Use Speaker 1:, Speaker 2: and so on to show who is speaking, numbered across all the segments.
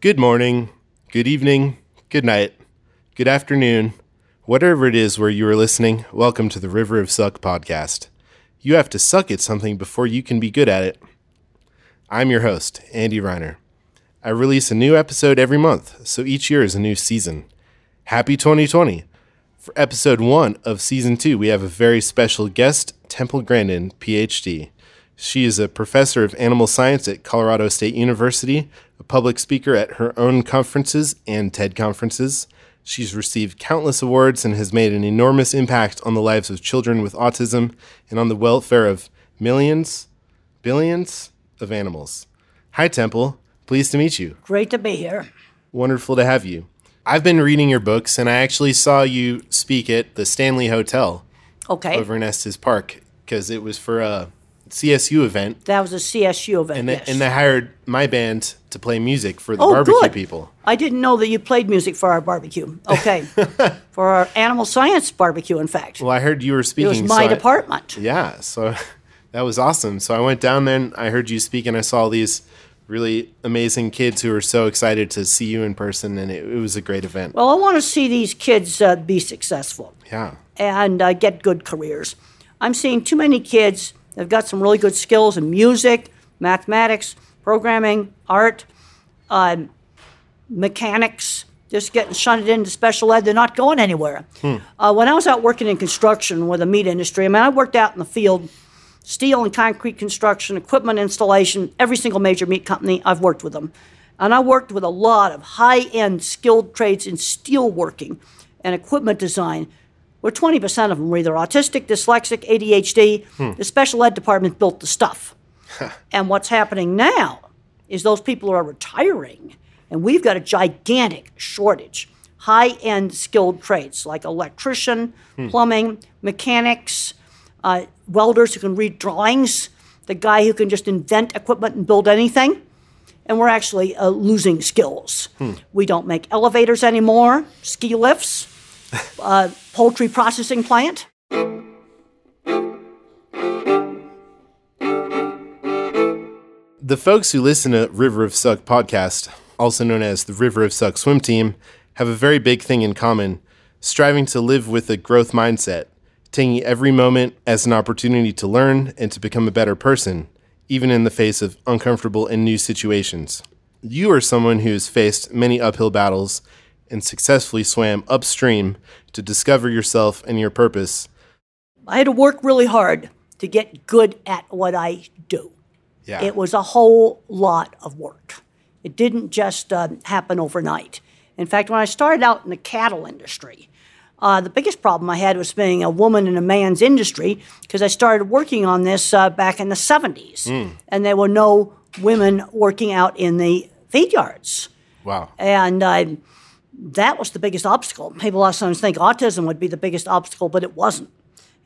Speaker 1: Good morning, good evening, good night, good afternoon, whatever it is where you are listening, welcome to the River of Suck podcast. You have to suck at something before you can be good at it. I'm your host, Andy Reiner. I release a new episode every month, so each year is a new season. Happy 2020! For episode one of season two, we have a very special guest, Temple Grandin, PhD. She is a professor of animal science at Colorado State University, a public speaker at her own conferences and TED conferences. She's received countless awards and has made an enormous impact on the lives of children with autism and on the welfare of millions, billions of animals. Hi, Temple. Pleased to meet you.
Speaker 2: Great to be here.
Speaker 1: Wonderful to have you. I've been reading your books, and I actually saw you speak at the Stanley Hotel
Speaker 2: Okay.
Speaker 1: over in Estes Park because it was for a CSU event,
Speaker 2: That was a CSU event.
Speaker 1: and they,
Speaker 2: yes.
Speaker 1: and they hired my band to play music for the
Speaker 2: oh,
Speaker 1: barbecue
Speaker 2: good.
Speaker 1: people.
Speaker 2: I didn't know that you played music for our barbecue. Okay. for our animal science barbecue, in fact.
Speaker 1: Well, I heard you were speaking.
Speaker 2: it was
Speaker 1: so
Speaker 2: my
Speaker 1: I-
Speaker 2: department.
Speaker 1: Yeah, so that was awesome. So I went down there and I heard you speak, and I saw these really amazing kids who were so excited to see you in person, and it, it was a great event.
Speaker 2: Well, I want to see these kids uh, be successful
Speaker 1: Yeah.
Speaker 2: and uh, get good careers. I'm seeing too many kids that have got some really good skills in music, mathematics, programming, art, um, mechanics, just getting shunted into special ed. They're not going anywhere. Uh, when I was out working in construction with the meat industry, I mean, I worked out in the field, steel and concrete construction, equipment installation, every single major meat company, I've worked with them. And I worked with a lot of high end skilled trades in steel working and equipment design, where 20% of them were either autistic, dyslexic, ADHD. The special ed department built the stuff. and what's happening now is those people are retiring, and we've got a gigantic shortage. High end skilled trades like electrician, plumbing, mechanics, uh, welders who can read drawings, the guy who can just invent equipment and build anything. And we're actually uh, losing skills. We don't make elevators anymore, ski lifts, uh, poultry processing plant.
Speaker 1: The folks who listen to River of Suck podcast, also known as the River of Suck swim team, have a very big thing in common striving to live with a growth mindset, taking every moment as an opportunity to learn and to become a better person, even in the face of uncomfortable and new situations. You are someone who has faced many uphill battles and successfully swam upstream to discover yourself and your purpose.
Speaker 2: I had to work really hard to get good at what I do.
Speaker 1: Yeah.
Speaker 2: It was a whole lot of work. It didn't just uh, happen overnight. In fact, when I started out in the cattle industry, uh, the biggest problem I had was being a woman in a man's industry because I started working on this uh, back in the 70s. And there were no women working out in the feed yards.
Speaker 1: wow.
Speaker 2: And uh, that was the biggest obstacle. People lot think autism would be the biggest obstacle, but it wasn't.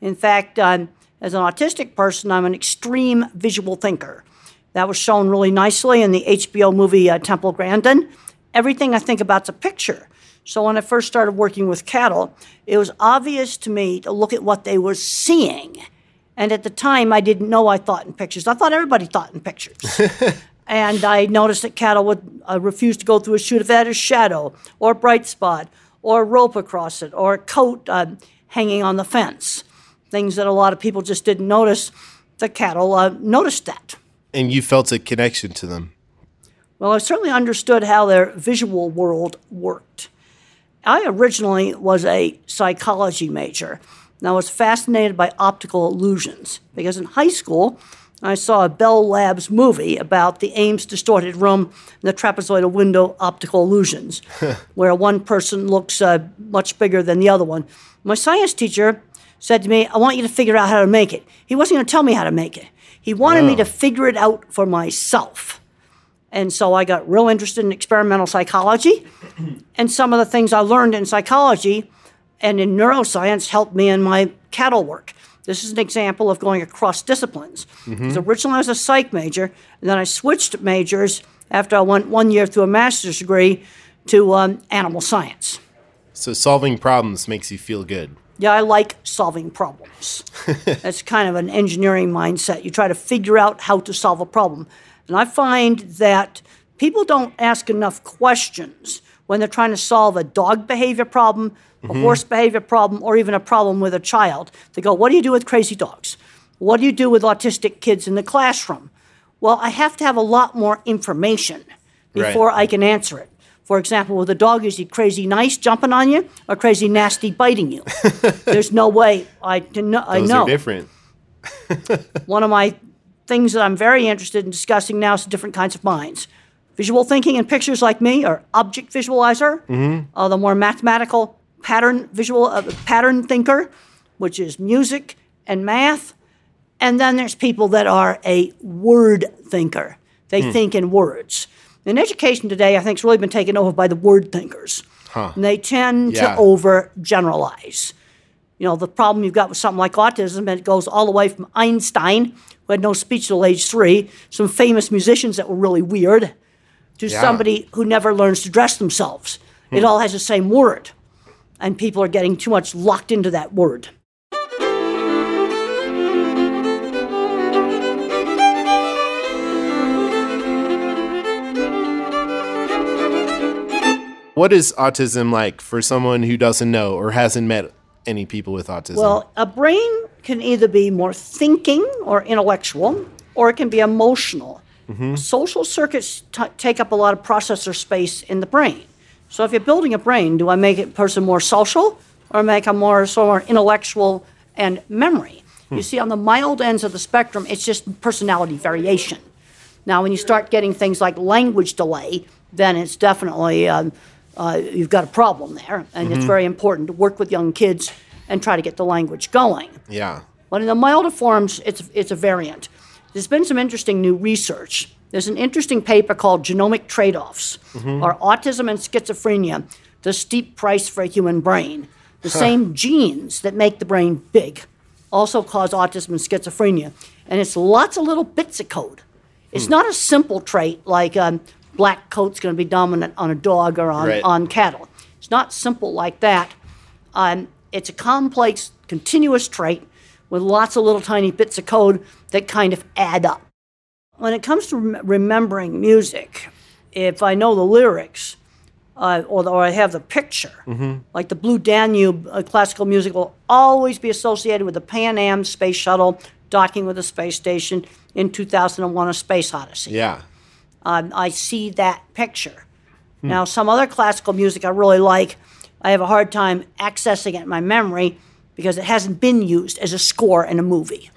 Speaker 2: In fact, um, as an autistic person, I'm an extreme visual thinker. That was shown really nicely in the HBO movie uh, Temple Grandin. Everything I think about's a picture. So when I first started working with cattle, it was obvious to me to look at what they were seeing. And at the time, I didn't know I thought in pictures. I thought everybody thought in pictures. and I noticed that cattle would uh, refuse to go through a chute if it had a shadow, or a bright spot, or a rope across it, or a coat uh, hanging on the fence. Things that a lot of people just didn't notice. The cattle uh, noticed that.
Speaker 1: And you felt a connection to them.
Speaker 2: Well, I certainly understood how their visual world worked. I originally was a psychology major, and I was fascinated by optical illusions because in high school, I saw a Bell Labs movie about the Ames distorted room and the trapezoidal window optical illusions, where one person looks uh, much bigger than the other one. My science teacher said to me, I want you to figure out how to make it. He wasn't going to tell me how to make it, he wanted me to figure it out for myself. And so I got real interested in experimental psychology. And some of the things I learned in psychology and in neuroscience helped me in my cattle work. This is an example of going across disciplines. 'Cause Originally, I was a psych major, and then I switched majors after I went one year through a master's degree to um, animal science.
Speaker 1: So solving problems makes you feel good.
Speaker 2: Yeah, I like solving problems. That's kind of an engineering mindset. You try to figure out how to solve a problem. And I find that people don't ask enough questions when they're trying to solve a dog behavior problem, a mm-hmm. horse behavior problem, or even a problem with a child. They go, What do you do with crazy dogs? What do you do with autistic kids in the classroom? Well, I have to have a lot more information
Speaker 1: Right.
Speaker 2: before I can answer it. For example, with a dog, is he crazy nice jumping on you or crazy nasty biting you? There's no way I can know. I
Speaker 1: Those
Speaker 2: know
Speaker 1: are different.
Speaker 2: one of my things that I'm very interested in discussing now is different kinds of minds. Visual thinking and pictures like me are object visualizer, uh, the more mathematical pattern visual uh, pattern thinker, which is music and math, and then there's people that are a word thinker. They think in words. In education today, I think it's really been taken over by the word thinkers. And they tend
Speaker 1: Yeah.
Speaker 2: to overgeneralize you know, the problem you've got with something like autism, and it goes all the way from Einstein, who had no speech till age three, some famous musicians that were really weird, to
Speaker 1: Yeah.
Speaker 2: somebody who never learns to dress themselves. It hmm. all has the same word. And people are getting too much locked into that word.
Speaker 1: What is autism like for someone who doesn't know or hasn't met any people with autism?
Speaker 2: Well, a brain can either be more thinking or intellectual, or it can be emotional. Social circuits t- take up a lot of processor space in the brain. So if you're building a brain, do I make a person more social or make a more sort of more intellectual and memory? You see, on the mild ends of the spectrum, it's just personality variation. Now, when you start getting things like language delay, then it's definitely um, uh, you've got a problem there, and it's very important to work with young kids and try to get the language going.
Speaker 1: yeah.
Speaker 2: But in the milder forms, it's, it's a variant. There's been some interesting new research. There's an interesting paper called Genomic Trade Offs Are Autism and Schizophrenia the Steep Price for a Human Brain? The same genes that make the brain big also cause autism and schizophrenia. And it's lots of little bits of code. It's not a simple trait like um, black coat's going to be dominant on a dog or on,
Speaker 1: Right.
Speaker 2: on cattle. It's not simple like that. Um, it's a complex, continuous trait with lots of little tiny bits of code that kind of add up. When it comes to rem- remembering music, if I know the lyrics uh, or, or I have the picture, like the Blue Danube uh, classical music will always be associated with the Pan Am space shuttle docking with the space station in 2001 A Space Odyssey
Speaker 1: Yeah.
Speaker 2: um, I see that picture. Now, some other classical music I really like, I have a hard time accessing it in my memory because it hasn't been used as a score in a movie.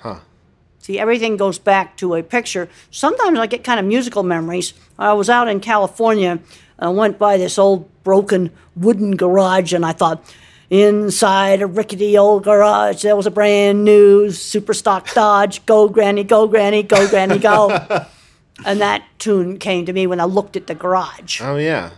Speaker 2: See, everything goes back to a picture. Sometimes I get kind of musical memories. I was out in California and I went by this old broken wooden garage and I thought, inside a rickety old garage, there was a brand new super stock Dodge. Go, Granny, go, Granny, go, Granny, go. and that tune came to me when I looked at the garage.
Speaker 1: Oh, yeah.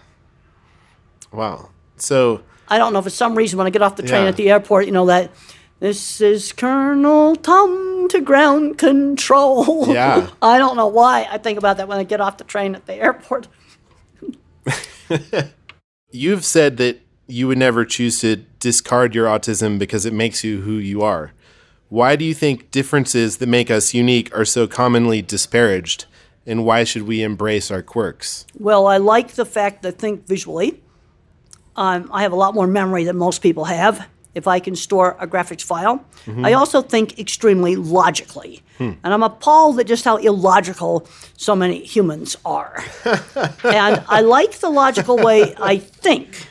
Speaker 1: Wow. So,
Speaker 2: I don't know for some reason when I get off the train
Speaker 1: Yeah.
Speaker 2: at the airport, you know that this is Colonel Tom to ground control.
Speaker 1: Yeah.
Speaker 2: I don't know why I think about that when I get off the train at the airport.
Speaker 1: you've said that you would never choose to discard your autism because it makes you who you are. Why do you think differences that make us unique are so commonly disparaged? And why should we embrace our quirks?
Speaker 2: Well, I like the fact that I think visually. Um, I have a lot more memory than most people have if I can store a graphics file. Mm-hmm. I also think extremely logically. Hmm. And I'm appalled at just how illogical so many humans are. and I like the logical way I think.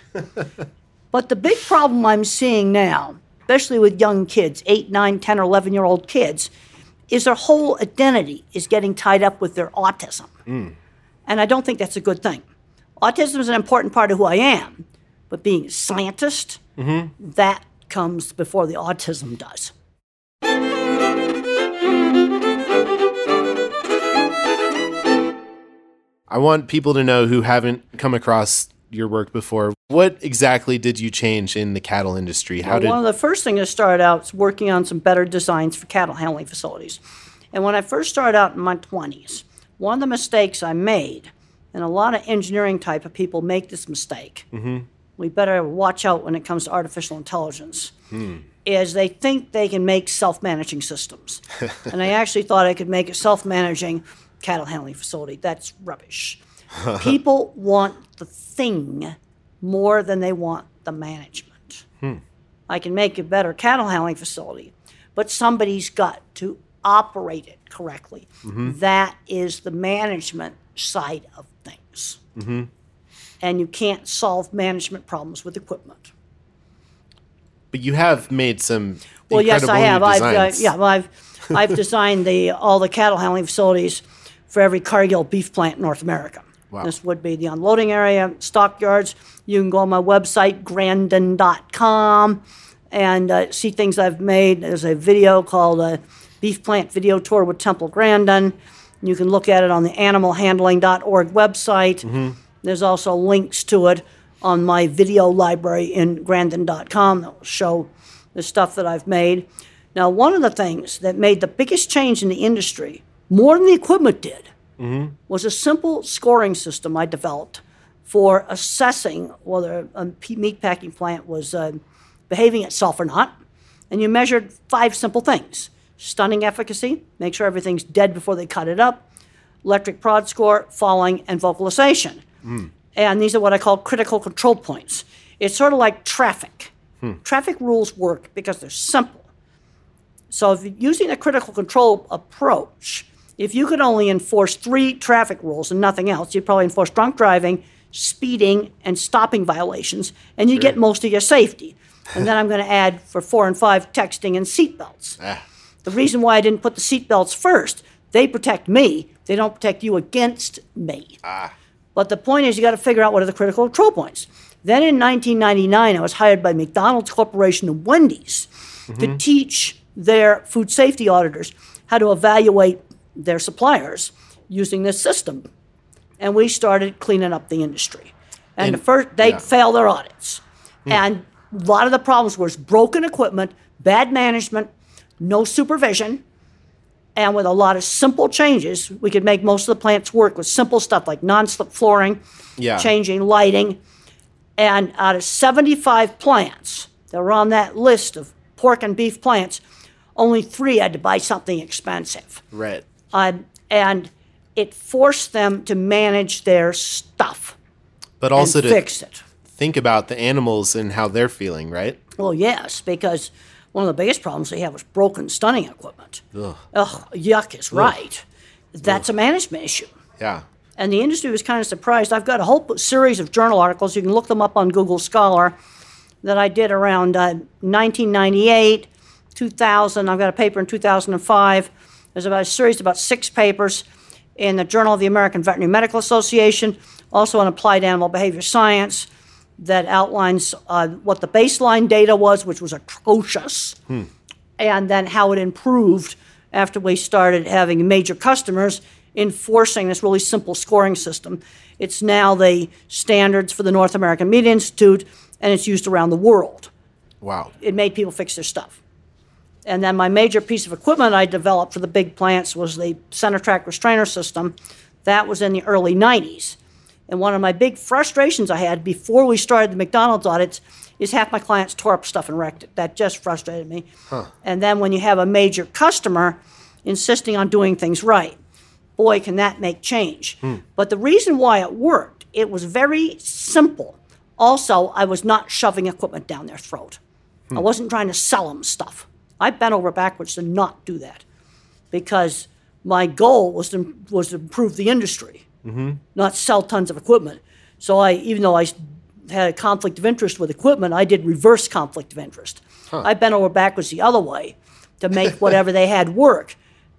Speaker 2: But the big problem I'm seeing now, especially with young kids, 8, 9, 10, or 11 year old kids, is their whole identity is getting tied up with their autism. Hmm. And I don't think that's a good thing. Autism is an important part of who I am, but being a scientist, mm-hmm. that comes before the autism does.
Speaker 1: I want people to know who haven't come across your work before. What exactly did you change in the cattle industry? How did
Speaker 2: One of the first things I started out was working on some better designs for cattle handling facilities. And when I first started out in my 20s, one of the mistakes I made, and a lot of engineering type of people make this mistake, mm-hmm. We better watch out when it comes to artificial intelligence, hmm. is they think they can make self managing systems. and I actually thought I could make a self managing cattle handling facility. That's rubbish. People want the thing more than they want the management. Hmm. I can make a better cattle handling facility, but somebody's got to operate it correctly. Mm-hmm. That is the management side of things. Mm-hmm. And you can't solve management problems with equipment.
Speaker 1: But you have made some.
Speaker 2: Well, yes, I have. I've, uh, yeah, well, I've, I've designed the, all the cattle handling facilities for every Cargill beef plant in North America.
Speaker 1: Wow.
Speaker 2: This would be the unloading area, stockyards. You can go on my website, grandin.com, and uh, see things I've made. There's a video called uh, Beef Plant Video Tour with Temple Grandin. You can look at it on the animalhandling.org website. There's also links to it on my video library in grandin.com that will show the stuff that I've made. Now, one of the things that made the biggest change in the industry, more than the equipment did, was a simple scoring system I developed for assessing whether a meat packing plant was uh, behaving itself or not. And you measured five simple things stunning efficacy, make sure everything's dead before they cut it up, electric prod score, falling, and vocalization. And these are what I call critical control points. It's sort of like traffic. Traffic rules work because they're simple. So, if you're using a critical control approach, if you could only enforce three traffic rules and nothing else, you'd probably enforce drunk driving, speeding, and stopping violations, and you get most of your safety. And then I'm going to add for four and five texting and seatbelts.
Speaker 1: Ah,
Speaker 2: The reason why I didn't put the seatbelts first, they protect me. They don't protect you against me. But the point is, you got to figure out what are the critical control points. Then in 1999, I was hired by McDonald's Corporation and Wendy's to mm-hmm. teach their food safety auditors how to evaluate their suppliers using this system. And we started cleaning up the industry. And,
Speaker 1: And-
Speaker 2: the first, they'd
Speaker 1: yeah.
Speaker 2: fail their audits. Hmm. And a lot of the problems was broken equipment, bad management, no supervision. And with a lot of simple changes, we could make most of the plants work with simple stuff like non-slip flooring,
Speaker 1: Yeah.
Speaker 2: changing lighting. And out of 75 plants that were on that list of pork and beef plants, only three had to buy something expensive.
Speaker 1: right.
Speaker 2: Um, and it forced them to manage their stuff
Speaker 1: But also to
Speaker 2: fix it.
Speaker 1: think about the animals and how they're feeling, right?
Speaker 2: Well, yes, because one of the biggest problems they have is broken stunning equipment.
Speaker 1: Ugh.
Speaker 2: Ugh, yuck is right. That's a management issue.
Speaker 1: Yeah.
Speaker 2: And the industry was kind of surprised. I've got a whole series of journal articles. You can look them up on Google Scholar that I did around uh, 1998, 2000. I've got a paper in 2005. There's about a series of about six papers in the Journal of the American Veterinary Medical Association, also in Applied Animal Behavior Science, that outlines uh, what the baseline data was, which was atrocious and then how it improved after we started having major customers enforcing this really simple scoring system. It's now the standards for the North American Meat Institute, and it's used around the world.
Speaker 1: Wow.
Speaker 2: It made people fix their stuff. And then my major piece of equipment I developed for the big plants was the center track restrainer system. That was in the early 90s. And one of my big frustrations I had before we started the McDonald's audits is half my clients tore up stuff and wrecked it. That just frustrated me. And then when you have a major customer insisting on doing things right, boy, can that make change. Hmm. But the reason why it worked, it was very simple. Also, I was not shoving equipment down their throat. Hmm. I wasn't trying to sell them stuff. I bent over backwards to not do that because my goal was to, was to improve the industry, not sell tons of equipment. So I, even though I had a conflict of interest with equipment, I did reverse conflict of interest. I bent over backwards the other way to make whatever they had work.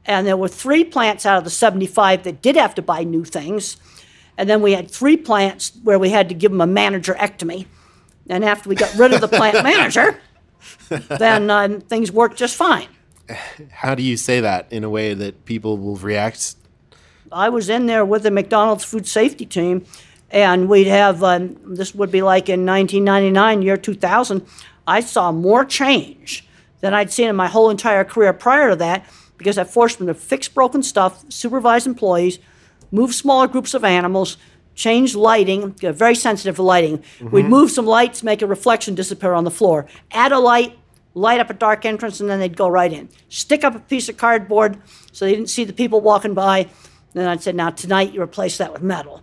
Speaker 2: And there were three plants out of the 75 that did have to buy new things. And then we had three plants where we had to give them a manager ectomy. And after we got rid of the plant manager, then um, things worked just fine.
Speaker 1: How do you say that in a way that people will react?
Speaker 2: I was in there with the McDonald's food safety team, and we'd have um, this would be like in 1999, year 2000. I saw more change than I'd seen in my whole entire career prior to that because I forced them to fix broken stuff, supervise employees, move smaller groups of animals, change lighting, very sensitive to lighting. We'd move some lights, make a reflection disappear on the floor, add a light, light up a dark entrance, and then they'd go right in. Stick up a piece of cardboard so they didn't see the people walking by. Then I'd say, now tonight you replace that with metal.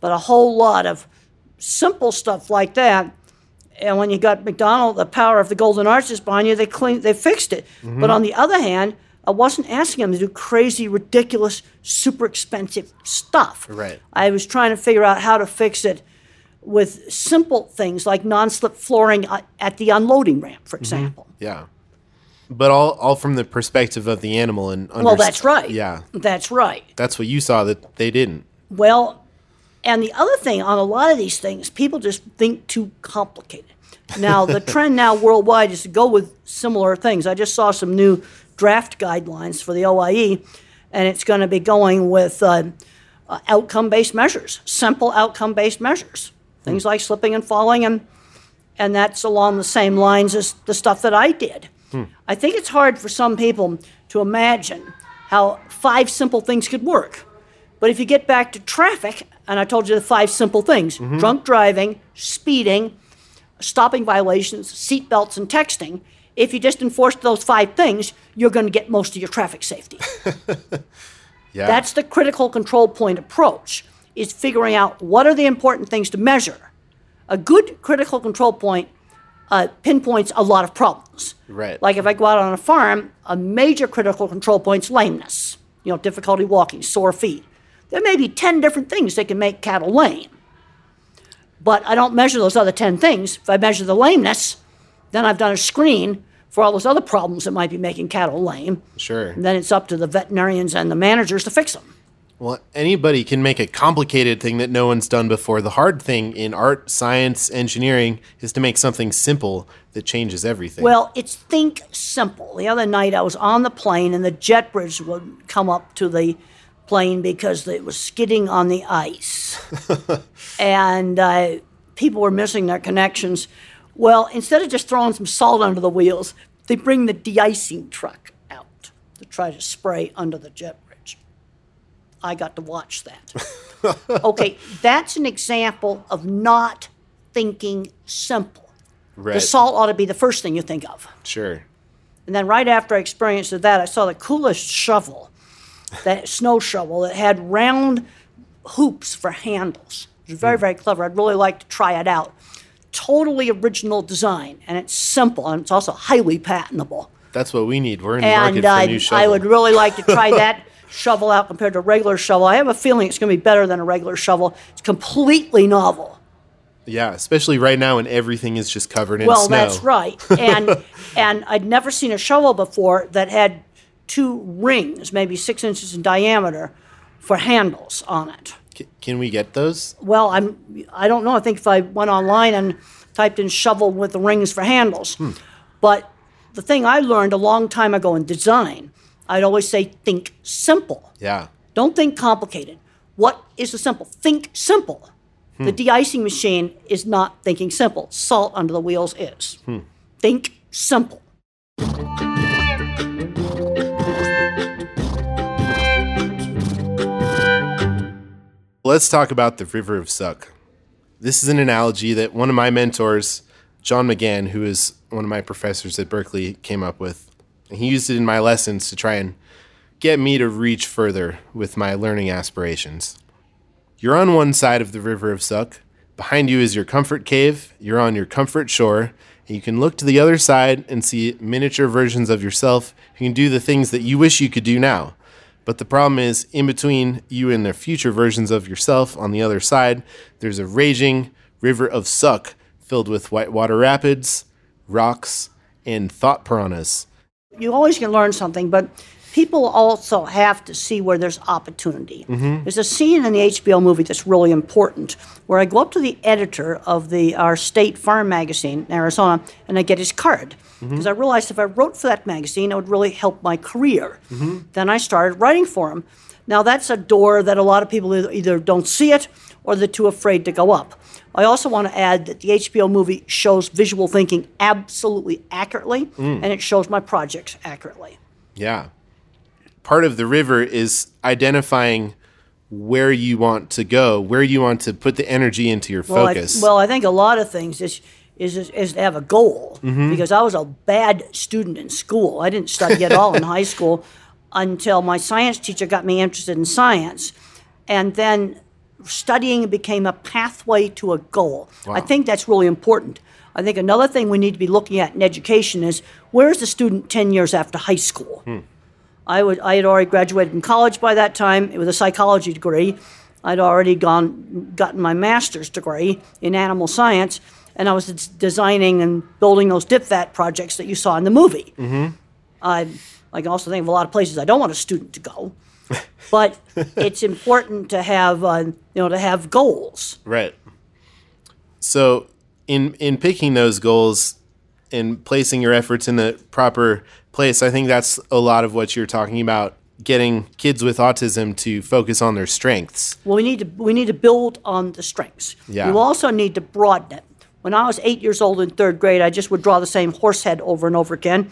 Speaker 2: but a whole lot of simple stuff like that. And when you got McDonald, the power of the Golden Arches behind you, they cleaned, they fixed it. But on the other hand, I wasn't asking them to do crazy, ridiculous, super expensive stuff.
Speaker 1: Right.
Speaker 2: I was trying to figure out how to fix it with simple things like non-slip flooring uh, at the unloading ramp, for example.
Speaker 1: Yeah. But all all from the perspective of the animal and
Speaker 2: Well, that's right.
Speaker 1: Yeah.
Speaker 2: That's right.
Speaker 1: That's what you saw that they didn't.
Speaker 2: Well, and the other thing on a lot of these things, people just think too complicated. Now, the trend now worldwide is to go with similar things. I just saw some new draft guidelines for the OIE, and it's going to be going with uh, uh, outcome based measures, simple outcome based measures, things like slipping and falling, and, and that's along the same lines as the stuff that I did. I think it's hard for some people to imagine how five simple things could work. But if you get back to traffic, and I told you the five simple things mm-hmm. drunk driving, speeding, stopping violations, seatbelts, and texting. If you just enforce those five things, you're going to get most of your traffic safety.
Speaker 1: Yeah.
Speaker 2: That's the critical control point approach, is figuring out what are the important things to measure. A good critical control point uh, pinpoints a lot of problems.
Speaker 1: Right.
Speaker 2: Like if I go out on a farm, a major critical control point's lameness, you know, difficulty walking, sore feet. There may be 10 different things that can make cattle lame. But I don't measure those other 10 things. If I measure the lameness, then I've done a screen for all those other problems that might be making cattle lame.
Speaker 1: Sure.
Speaker 2: And then it's up to the veterinarians and the managers to fix them.
Speaker 1: Well, anybody can make a complicated thing that no one's done before. The hard thing in art, science, engineering is to make something simple that changes everything.
Speaker 2: Well, it's think simple. The other night I was on the plane and the jet bridge would come up to the plane because it was skidding on the ice. and uh, people were missing their connections. Well, instead of just throwing some salt under the wheels, they bring the de-icing truck out to try to spray under the jet bridge. I got to watch that. okay, that's an example of not thinking simple.
Speaker 1: right.
Speaker 2: The salt ought to be the first thing you think of.
Speaker 1: Sure.
Speaker 2: And then right after I experienced that, I saw the coolest shovel, that snow shovel that had round hoops for handles. It was very, hmm. very clever. I'd really like to try it out. Totally original design, and it's simple, and it's also highly patentable.
Speaker 1: That's what we need. We're in the market
Speaker 2: And
Speaker 1: for a new shovel.
Speaker 2: I would really like to try that shovel out compared to a regular shovel. I have a feeling it's going to be better than a regular shovel. It's completely novel.
Speaker 1: yeah, especially right now when everything is just covered in
Speaker 2: Well,
Speaker 1: snow.
Speaker 2: that's right. And and I'd never seen a shovel before that had two rings, maybe six inches in diameter, for handles on it.
Speaker 1: C- can we get those?
Speaker 2: Well, I'm I don't know. I think if I went online and typed in shovel with the rings for handles, hmm. but the thing I learned a long time ago in design, I'd always say think simple.
Speaker 1: Yeah.
Speaker 2: Don't think complicated. What is the simple? Think simple. Hmm. The de-icing machine is not thinking simple. Salt under the wheels is. Hmm. Think simple.
Speaker 1: Let's talk about the River of Suck. This is an analogy that one of my mentors, John McGann, who is one of my professors at Berklee, came up with. And he used it in my lessons to try and get me to reach further with my learning aspirations. You're on one side of the River of Suck. Behind you is your comfort cave. You're on your comfort shore. And you can look to the other side and see miniature versions of yourself who can do the things that you wish you could do now. But the problem is, in between you and the future versions of yourself on the other side, there's a raging river of suck filled with whitewater rapids, rocks, and thought piranhas.
Speaker 2: You always can learn something, but people also have to see where there's opportunity. Mm-hmm. There's a scene in the HBO movie that's really important where I go up to the editor of the our state farm magazine in Arizona and I get his card mm-hmm. because I realized if I wrote for that magazine, it would really help my career. Mm-hmm. Then I started writing for him. Now that's a door that a lot of people either, either don't see it or they're too afraid to go up. I also want to add that the HBO movie shows visual thinking absolutely accurately, mm. and it shows my projects accurately.
Speaker 1: Yeah. Part of the river is identifying where you want to go, where you want to put the energy into your
Speaker 2: Well, I,
Speaker 1: focus.
Speaker 2: well, I think a lot of things is is is, is to have a goal mm-hmm. because I was a bad student in school. I didn't study at all in high school until my science teacher got me interested in science, and then studying became a pathway to a goal. I think that's really important. I think another thing we need to be looking at in education is where's the student 10 years after high school? I, would, I had already graduated from college by that time with a psychology degree. I'd already gone, gotten my master's degree in animal science, and I was designing and building those dip vat projects that you saw in the movie. Mm-hmm. I, I can also think of a lot of places I don't want a student to go, but it's important to have, uh, you know, to have goals.
Speaker 1: Right. So, in in picking those goals and placing your efforts in the proper place, I think that's a lot of what you're talking about. Getting kids with autism to focus on their strengths.
Speaker 2: Well, we need to we need to build on the strengths.
Speaker 1: Yeah.
Speaker 2: You also need to broaden it. When I was eight years old in third grade, I just would draw the same horse head over and over again,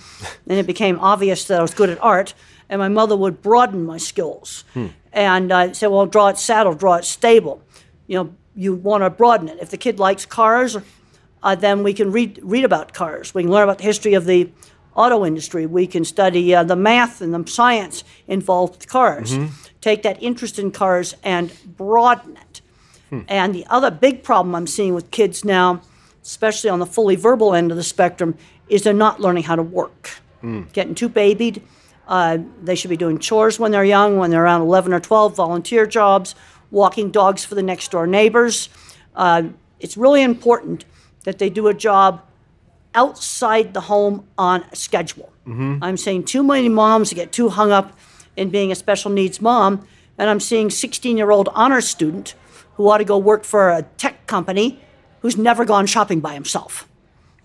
Speaker 2: and it became obvious that I was good at art. And my mother would broaden my skills, and I said, "Well, draw it saddle, draw it stable." You know, you want to broaden it. If the kid likes cars, uh, then we can read read about cars. We can learn about the history of the auto industry. We can study uh, the math and the science involved with cars. Take that interest in cars and broaden it. And the other big problem I'm seeing with kids now, especially on the fully verbal end of the spectrum, is they're not learning how to work. Getting too babied. Uh, they should be doing chores when they're young, when they're around 11 or 12, volunteer jobs, walking dogs for the next door neighbors. Uh, it's really important that they do a job outside the home on a schedule. I'm seeing too many moms get too hung up in being a special needs mom, and I'm seeing 16 year old honor student who ought to go work for a tech company who's never gone shopping by himself,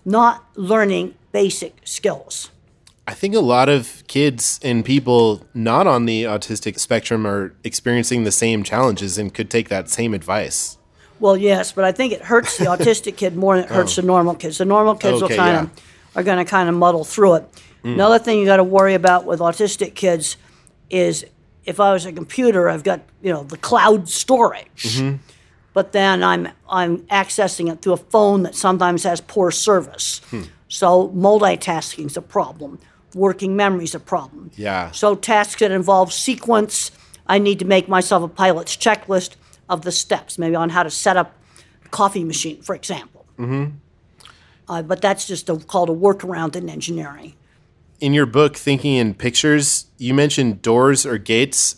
Speaker 2: not learning basic skills.
Speaker 1: I think a lot of kids and people not on the autistic spectrum are experiencing the same challenges and could take that same advice.
Speaker 2: Well, yes, but I think it hurts the autistic kid more than it hurts oh. the normal kids. The normal kids
Speaker 1: Oh. Okay,
Speaker 2: will kind
Speaker 1: yeah.
Speaker 2: of are going to kind of muddle through it. Mm. Another thing you got to worry about with autistic kids is if I was a computer, I've got you know the cloud storage, mm-hmm. but then I'm I'm accessing it through a phone that sometimes has poor service. Hmm. So multitasking is a problem. Working memory is a problem.
Speaker 1: Yeah.
Speaker 2: So tasks that involve sequence, I need to make myself a pilot's checklist of the steps, maybe on how to set up a coffee machine, for example. Mm-hmm. Uh, but that's just a, called a workaround in engineering.
Speaker 1: In your book, Thinking in Pictures, you mentioned doors or gates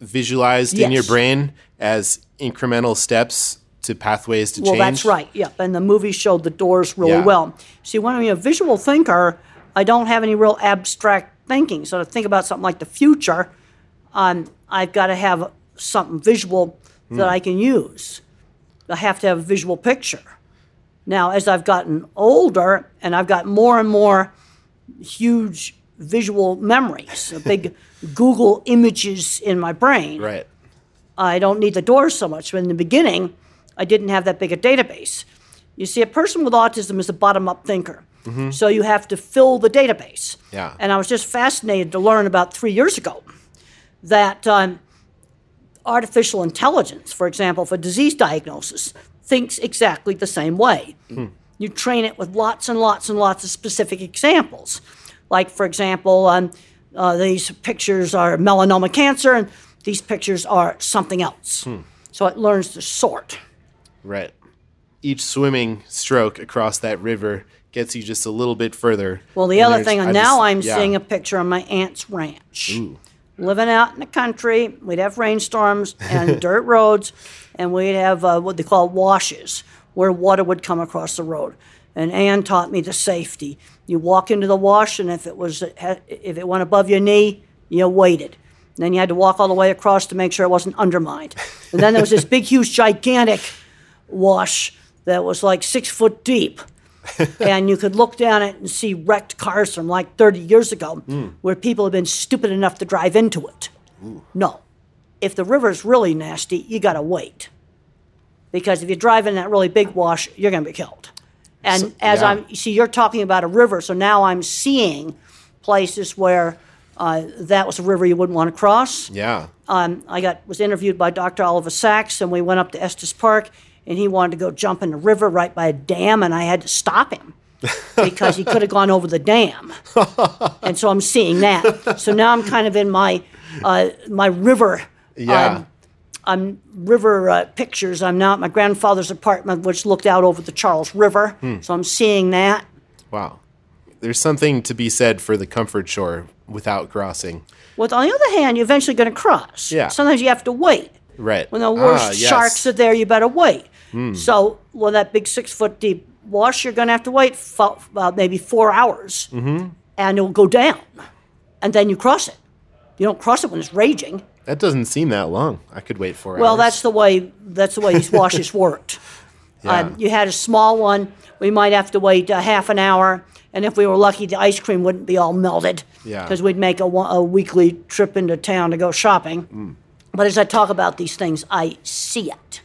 Speaker 1: visualized in your brain as incremental steps to pathways to
Speaker 2: Well,
Speaker 1: change.
Speaker 2: that's right. Yep. And the movie showed the doors really
Speaker 1: Yeah.
Speaker 2: well. See, when I'm a visual thinker, I don't have any real abstract thinking. So to think about something like the future, um, I've got to have something visual
Speaker 1: Hmm.
Speaker 2: that I can use. I have to have a visual picture. Now, as I've gotten older and I've got more and more huge visual memories, big Google images in my brain,
Speaker 1: Right.
Speaker 2: I don't need the doors so much. But in the beginning, I didn't have that big a database. You see, a person with autism is a bottom up thinker. So you have to fill the database.
Speaker 1: Yeah.
Speaker 2: And I was just fascinated to learn about three years ago that um, artificial intelligence, for example, for disease diagnosis, thinks exactly the same way. You train it with lots and lots and lots of specific examples. Like, for example, um, uh, these pictures are melanoma cancer, and these pictures are something else. So it learns to sort.
Speaker 1: Right. Each swimming stroke across that river gets you just a little bit further.
Speaker 2: Well, the
Speaker 1: And
Speaker 2: other thing,
Speaker 1: I
Speaker 2: now
Speaker 1: just-
Speaker 2: I'm
Speaker 1: yeah.
Speaker 2: seeing a picture of my aunt's ranch. Living out in the country, we'd have rainstorms and dirt roads, and we'd have uh, what they call washes, where water would come across the road. And Ann taught me the safety. You walk into the wash, and if it was if it went above your knee, you waited. And then you had to walk all the way across to make sure it wasn't undermined. And then there was this big, huge, gigantic wash that was like six foot deep and you could look down it and see wrecked cars from like 30 years ago where people have been stupid enough to drive into it. No. If the river's really nasty, you got to wait. Because if you drive in that really big wash, you're going to be killed. And as
Speaker 1: yeah.
Speaker 2: I'm, you see, you're talking about a river, so now I'm seeing places where uh, that was a river you wouldn't want to cross.
Speaker 1: Yeah.
Speaker 2: Um, I got was interviewed by Dr. Oliver Sacks, and we went up to Estes Park, and he wanted to go jump in the river right by a dam, and I had to stop him because he could have gone over the dam. and so I'm seeing that. So now I'm kind of in my uh, my river
Speaker 1: Yeah.
Speaker 2: um, I'm river uh, pictures. I'm now at my grandfather's apartment, which looked out over the Charles River. So I'm seeing that.
Speaker 1: Wow. There's something to be said for the comfort shore without crossing.
Speaker 2: Well, on the other hand, you're eventually going to cross.
Speaker 1: Yeah.
Speaker 2: Sometimes you have to wait.
Speaker 1: Right.
Speaker 2: When the worst
Speaker 1: Ah, yes. Hmm.
Speaker 2: sharks are there, you better wait. So, well, that big six foot deep wash, you're going to have to wait for uh, maybe four hours, mm-hmm. and it will go down, and then you cross it. You don't cross it when it's raging.
Speaker 1: That doesn't seem that long. I could wait four
Speaker 2: Well,
Speaker 1: hours.
Speaker 2: that's the way that's the way these washes worked.
Speaker 1: Yeah.
Speaker 2: Um, you had a small one, we might have to wait a half an hour, and if we were lucky, the ice cream wouldn't be all melted.
Speaker 1: Yeah.
Speaker 2: Because we'd make a, a weekly trip into town to go shopping.
Speaker 1: Mm.
Speaker 2: But as I talk about these things, I see it.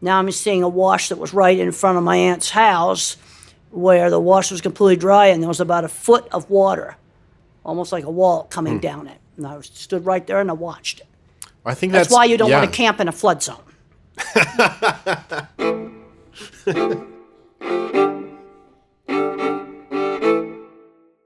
Speaker 2: Now I'm seeing a wash that was right in front of my aunt's house, where the wash was completely dry, and there was about a foot of water, almost like a wall coming
Speaker 1: Hmm.
Speaker 2: down it. And I stood right there and I watched it.
Speaker 1: I think
Speaker 2: That's,
Speaker 1: that's,
Speaker 2: why you don't
Speaker 1: yeah.
Speaker 2: want to camp in a flood zone.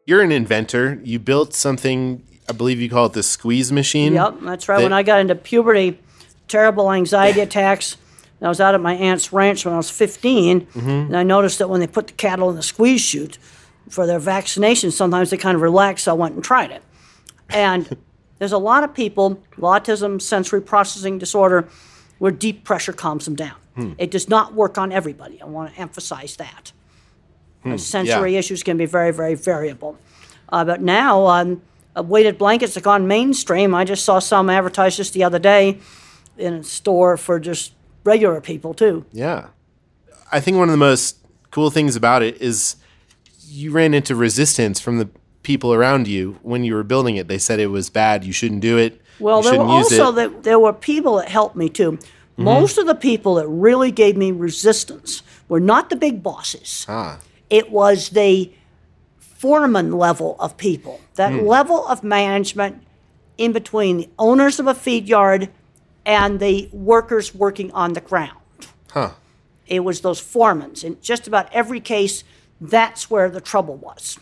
Speaker 1: You're an inventor. You built something. I believe you call it the squeeze machine.
Speaker 2: Yep, that's right. when I got into puberty, terrible anxiety attacks. I was out at my aunt's ranch when I was 15,
Speaker 1: Mm-hmm.
Speaker 2: and I noticed that when they put the cattle in the squeeze chute for their vaccination, sometimes they kind of relax. So I went and tried it. And there's a lot of people with autism, sensory processing disorder, where deep pressure calms them down.
Speaker 1: Hmm.
Speaker 2: It does not work on everybody. I want to emphasize that. Uh, sensory
Speaker 1: Hmm. yeah.
Speaker 2: issues can be very, very variable. Uh, but now, um, uh, weighted blankets have gone mainstream. I just saw some advertised just the other day in a store for just regular people too.
Speaker 1: Yeah. I think one of the most cool things about it is you ran into resistance from the people around you when you were building it. They said it was bad. You shouldn't do it.
Speaker 2: Well,
Speaker 1: you
Speaker 2: there were
Speaker 1: shouldn't use
Speaker 2: also
Speaker 1: it.
Speaker 2: that there were people that helped me too. Most of the people that really gave me resistance were not the big bosses.
Speaker 1: ah,
Speaker 2: It was the foreman level of people, that level of management in between the owners of a feed yard and the workers working on the ground.
Speaker 1: huh.
Speaker 2: It was those foremans. In just about every case, that's where the trouble was.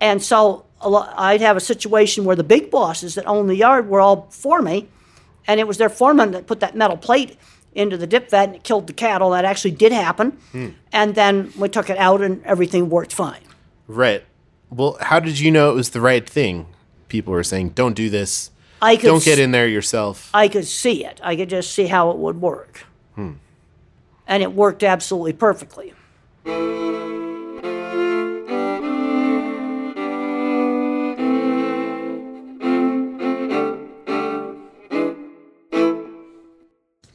Speaker 2: And so I'd have a situation where the big bosses that owned the yard were all for me, and it was their foreman that put that metal plate into the dip vat and it killed the cattle. That actually did happen. Hmm. And then we took it out and everything worked fine.
Speaker 1: Right. Well, how did you know it was the right thing? People were saying, "Don't do this.
Speaker 2: I could
Speaker 1: Don't get in there yourself."
Speaker 2: I could see it. I could just see how it would work. Hmm. And it worked absolutely perfectly.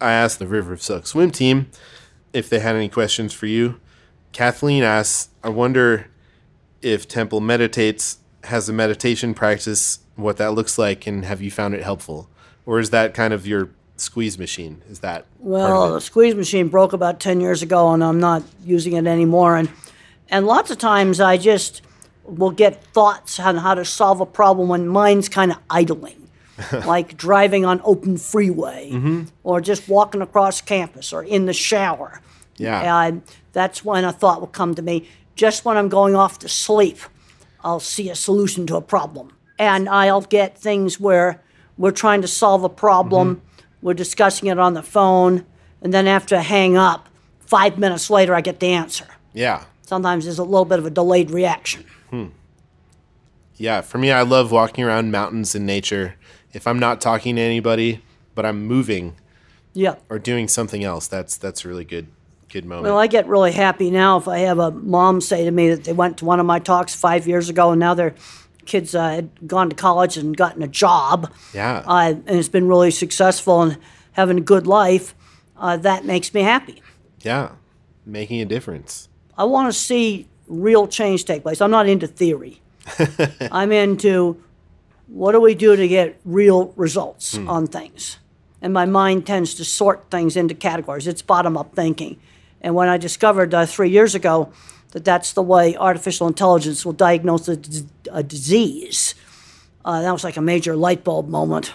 Speaker 1: I asked the River of Suck swim team if they had any questions for you. Kathleen asks, I wonder if Temple meditates, has a meditation practice, what that looks like, and have you found it helpful? Or is that kind of your squeeze machine? Is that
Speaker 2: Well, the squeeze machine broke about 10 years ago, and I'm not using it anymore. And, and lots of times I just will get thoughts on how to solve a problem when mine's kind of idling, like driving on open freeway
Speaker 1: Mm-hmm.
Speaker 2: or just walking across campus or in the shower.
Speaker 1: Yeah.
Speaker 2: And that's when a thought will come to me. Just when I'm going off to sleep, I'll see a solution to a problem. And I'll get things where we're trying to solve a problem, we're discussing it on the phone, and then after I hang up, five minutes later, I get the answer.
Speaker 1: Yeah.
Speaker 2: Sometimes there's a little bit of a delayed reaction. Hmm.
Speaker 1: Yeah. For me, I love walking around mountains in nature. If I'm not talking to anybody, but I'm moving
Speaker 2: Yeah.
Speaker 1: or doing something else, that's that's a really good good moment.
Speaker 2: Well, I get really happy now if I have a mom say to me that they went to one of my talks five years ago and now their kids uh, had gone to college and gotten a job.
Speaker 1: Yeah.
Speaker 2: Uh, and it's been really successful and having a good life. Uh, that makes me happy.
Speaker 1: yeah. Making a difference.
Speaker 2: I want to see real change take place. I'm not into theory. I'm into what do we do to get real results on things. And my mind tends to sort things into categories. It's bottom up thinking. And when I discovered uh, three years ago that that's the way artificial intelligence will diagnose a disease, uh, that was like a major light bulb moment.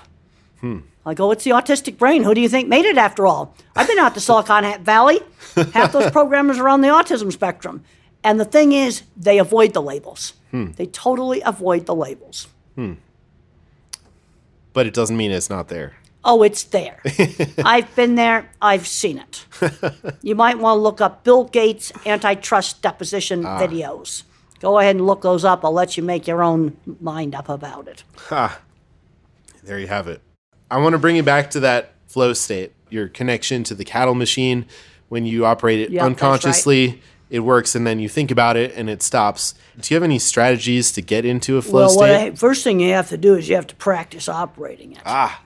Speaker 2: Hmm. I go, oh, it's the autistic brain. Who do you think made it after all? I've been out to Silicon Valley. Half those programmers are on the autism spectrum. And the thing is, they avoid the labels. Hmm. They totally avoid the labels. Hmm.
Speaker 1: But it doesn't mean it's not there.
Speaker 2: Oh, it's there. I've been there. I've seen it. you might want to look up Bill Gates antitrust deposition videos. Go ahead and look those up. I'll let you make your own mind up about it. Ha.
Speaker 1: There you have it. I want to bring you back to that flow state, your connection to the cattle machine. When you operate it
Speaker 2: Yeah, that's right.
Speaker 1: unconsciously, it works, and then you think about it and it stops. Do you have any strategies to get into a flow
Speaker 2: Well,
Speaker 1: state?
Speaker 2: I, first thing you have to do is you have to practice operating it.
Speaker 1: ah,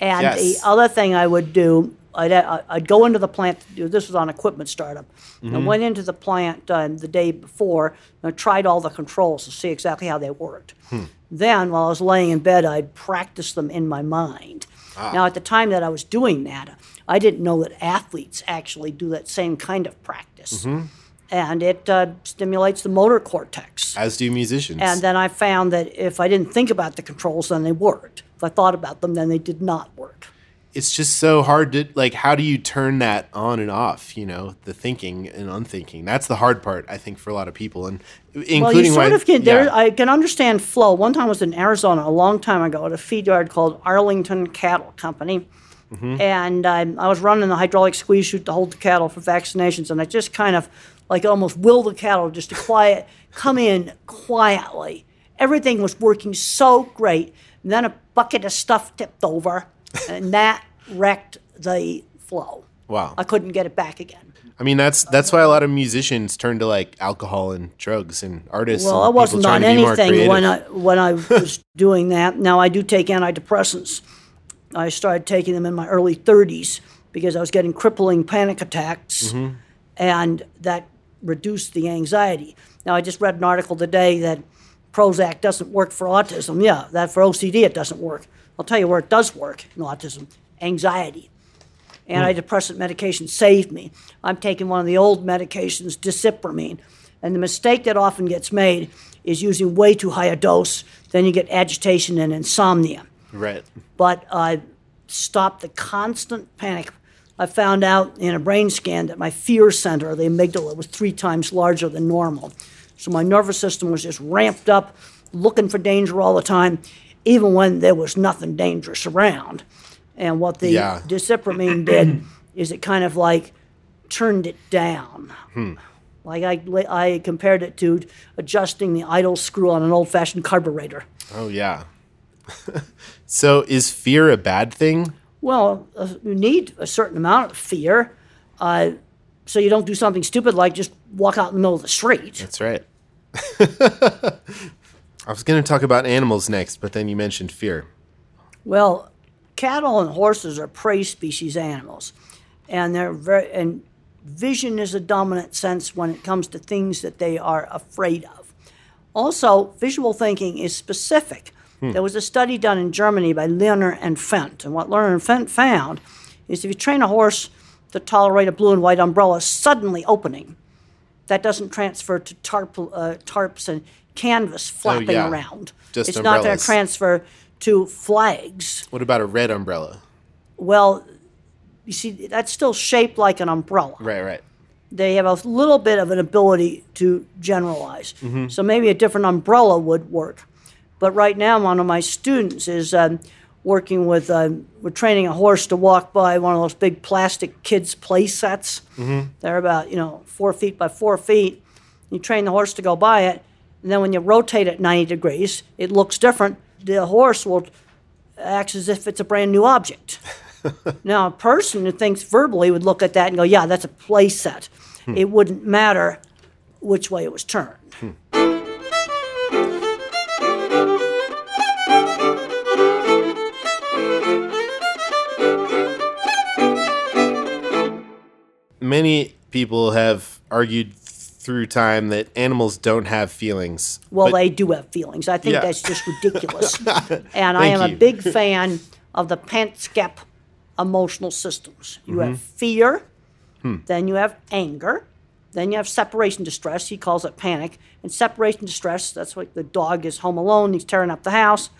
Speaker 2: And
Speaker 1: Yes.
Speaker 2: the other thing I would do, I'd, uh, I'd go into the plant. to do This was on equipment startup. I mm-hmm. went into the plant uh, the day before and I tried all the controls to see exactly how they worked. Hmm. Then, while I was laying in bed, I'd practice them in my mind. Ah. Now, at the time that I was doing that, I didn't know that athletes actually do that same kind of practice. Mm-hmm. And it uh, stimulates the motor cortex.
Speaker 1: as do musicians.
Speaker 2: And then I found that if I didn't think about the controls, then they worked. If I thought about them, then they did not work.
Speaker 1: it's just so hard to like how do you turn that on and off you know the thinking and unthinking that's the hard part i think for a lot of people and including
Speaker 2: Well, you sort
Speaker 1: my,
Speaker 2: of can. There,
Speaker 1: yeah.
Speaker 2: I can understand flow. One time I was in Arizona a long time ago at a feed yard called Arlington Cattle Company,
Speaker 1: Mm-hmm.
Speaker 2: and um, I was running the hydraulic squeeze chute to hold the cattle for vaccinations, and I just kind of like almost will the cattle just to quiet, come in quietly. Everything was working so great, and then a bucket of stuff tipped over, and that wrecked the flow.
Speaker 1: wow
Speaker 2: I couldn't get it back again.
Speaker 1: i mean that's that's why a lot of musicians turn to like alcohol and drugs and artists
Speaker 2: Well,
Speaker 1: and
Speaker 2: I wasn't on
Speaker 1: to be more
Speaker 2: anything when I when I was doing that. Now I do take antidepressants. I started taking them in my early 30s because I was getting crippling panic attacks,
Speaker 1: Mm-hmm.
Speaker 2: and that reduced the anxiety. Now I just read an article today that Prozac doesn't work for autism. Yeah, that for OCD it doesn't work. I'll tell you where it does work in autism: anxiety. Hmm. Antidepressant medication saved me. I'm taking one of the old medications, desipramine. And the mistake that often gets made is using way too high a dose. Then you get agitation and insomnia.
Speaker 1: right
Speaker 2: But I stopped the constant panic. I found out in a brain scan that my fear center, the amygdala, was three times larger than normal. So my nervous system was just ramped up, looking for danger all the time, even when there was nothing dangerous around. And what the
Speaker 1: Yeah.
Speaker 2: desipramine did is it kind of like turned it down. Like I, I compared it to adjusting the idle screw on an old fashioned carburetor.
Speaker 1: oh yeah so is fear a bad thing
Speaker 2: Well, uh, you need a certain amount of fear, uh, so you don't do something stupid like just walk out in the middle of the street.
Speaker 1: that's right i was going to talk about animals next but then you mentioned fear
Speaker 2: Well, cattle and horses are prey species animals, and they're very and vision is a dominant sense when it comes to things that they are afraid of. Also, visual thinking is specific. Hmm. There was a study done in Germany by Lerner and Fendt, and what Lerner and Fendt found is if you train a horse to tolerate a blue and white umbrella suddenly opening, that doesn't transfer to tarp, uh, tarps and canvas flapping
Speaker 1: Oh, yeah.
Speaker 2: around.
Speaker 1: Just
Speaker 2: it's not going to transfer to flags.
Speaker 1: what about a red umbrella
Speaker 2: Well, you see, that's still shaped like an umbrella.
Speaker 1: right right
Speaker 2: They have a little bit of an ability to generalize.
Speaker 1: Mm-hmm.
Speaker 2: So maybe a different umbrella would work. But right now, one of my students is um, working with, um, we're training a horse to walk by one of those big plastic kids' play sets.
Speaker 1: Mm-hmm.
Speaker 2: They're about, you know, four feet by four feet. You train the horse to go by it, and then when you rotate it 90 degrees, it looks different. The horse will act as if it's a brand new object. now, a person who thinks verbally would look at that and go, yeah, that's a play set. It wouldn't matter which way it was turned.
Speaker 1: Many people have argued through time that animals don't have feelings.
Speaker 2: Well,
Speaker 1: but-
Speaker 2: they do have feelings. I think
Speaker 1: Yeah.
Speaker 2: that's just ridiculous. and I am
Speaker 1: you.
Speaker 2: a big fan of the Panksepp emotional systems. You
Speaker 1: Mm-hmm.
Speaker 2: have fear,
Speaker 1: Hmm.
Speaker 2: then you have anger, then you have separation distress. He calls it panic. And separation distress, that's like the dog is home alone, he's tearing up the house.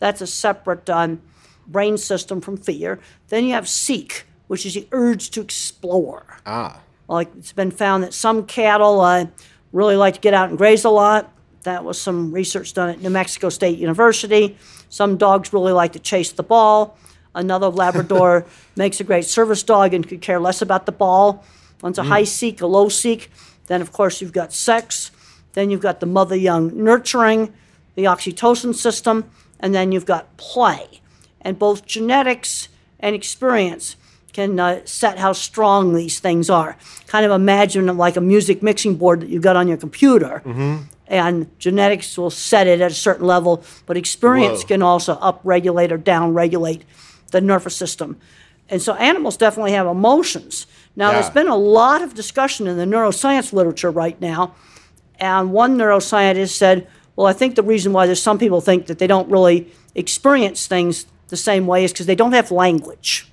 Speaker 2: That's a separate um, brain system from fear. Then you have seek, which is the urge to explore.
Speaker 1: ah,
Speaker 2: Like it's been found that some cattle uh, really like to get out and graze a lot. That was some research done at New Mexico State University. Some dogs really like to chase the ball. Another Labrador makes a great service dog and could care less about the ball. One's a high seek, a low seek. Then, of course, you've got sex. Then you've got the mother young nurturing, the oxytocin system, and then you've got play. And both genetics and experience can uh, set how strong these things are. Kind of imagine like a music mixing board that you've got on your computer. And genetics will set it at a certain level, but experience
Speaker 1: Whoa.
Speaker 2: can also upregulate or downregulate the nervous system. And so animals definitely have emotions. Now, there's been a lot of discussion in the neuroscience literature right now. And one neuroscientist said, Well, I think the reason why there's some people think that they don't really experience things the same way is because they don't have language.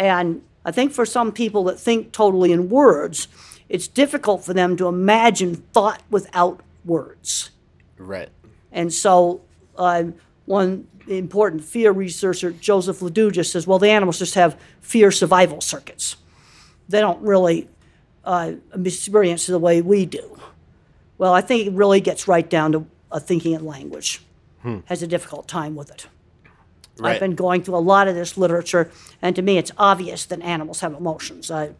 Speaker 2: And I think for some people that think totally in words, it's difficult for them to imagine thought without words.
Speaker 1: Right.
Speaker 2: And so, uh, one important fear researcher, Joseph LeDoux, just says, well, the animals just have fear survival circuits. They don't really uh, experience it the way we do. Well, I think it really gets right down to uh, thinking in language. Has a difficult time with it.
Speaker 1: Right.
Speaker 2: I've been going through a lot of this literature, and to me, it's obvious that animals have emotions. I,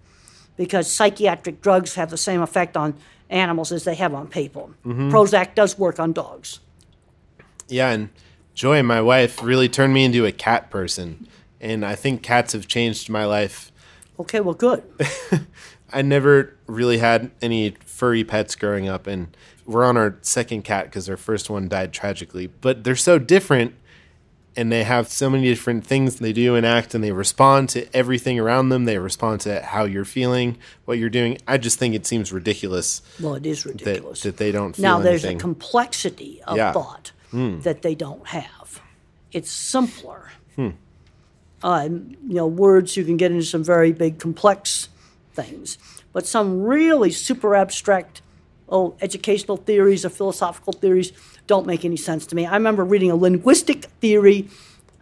Speaker 2: because psychiatric drugs have the same effect on animals as they have on people. Mm-hmm. Prozac does work on dogs.
Speaker 1: Yeah, and Joy, my wife, really turned me into a cat person. And I think cats have changed my life.
Speaker 2: Okay, well, good.
Speaker 1: I never really had any furry pets growing up, and we're on our second cat because our first one died tragically. But they're so different, and they have so many different things they do and act, and they respond to everything around them. They respond to how you're feeling, what you're doing. I just think it seems ridiculous
Speaker 2: Well, it is ridiculous.
Speaker 1: that they don't feel
Speaker 2: now, there's
Speaker 1: anything.
Speaker 2: a complexity of
Speaker 1: Yeah.
Speaker 2: thought that they don't have. It's simpler.
Speaker 1: Hmm.
Speaker 2: Um, you know, words, you can get into some very big, complex things. But some really super abstract, oh, educational theories or philosophical theories don't make any sense to me. I remember reading a linguistic theory.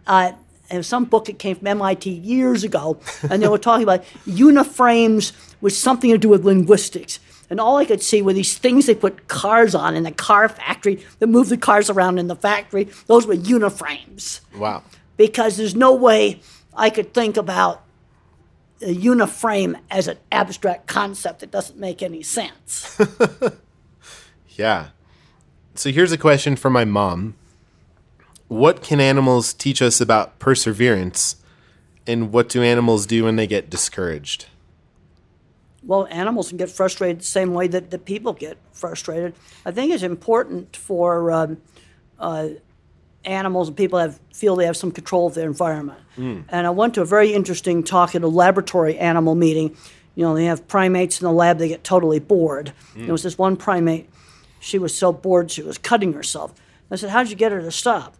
Speaker 2: Uh, in some book that came from MIT years ago, and they were talking about uniframes with something to do with linguistics. And all I could see were these things they put cars on in the car factory that move the cars around in the factory. Those were uniframes
Speaker 1: wow.
Speaker 2: because there's no way I could think about a uniframe as an abstract concept that doesn't make any sense.
Speaker 1: Yeah. So here's a question from my mom. What can animals teach us about perseverance? And what do animals do when they get discouraged?
Speaker 2: well, animals can get frustrated the same way that, that people get frustrated. I think it's important for um, uh, animals and people have feel they have some control of their environment. And I went to a very interesting talk at a laboratory animal meeting. You know, they have primates in the lab; they get totally bored. There was this one primate; she was so bored she was cutting herself. I said, "How'd you get her to stop?"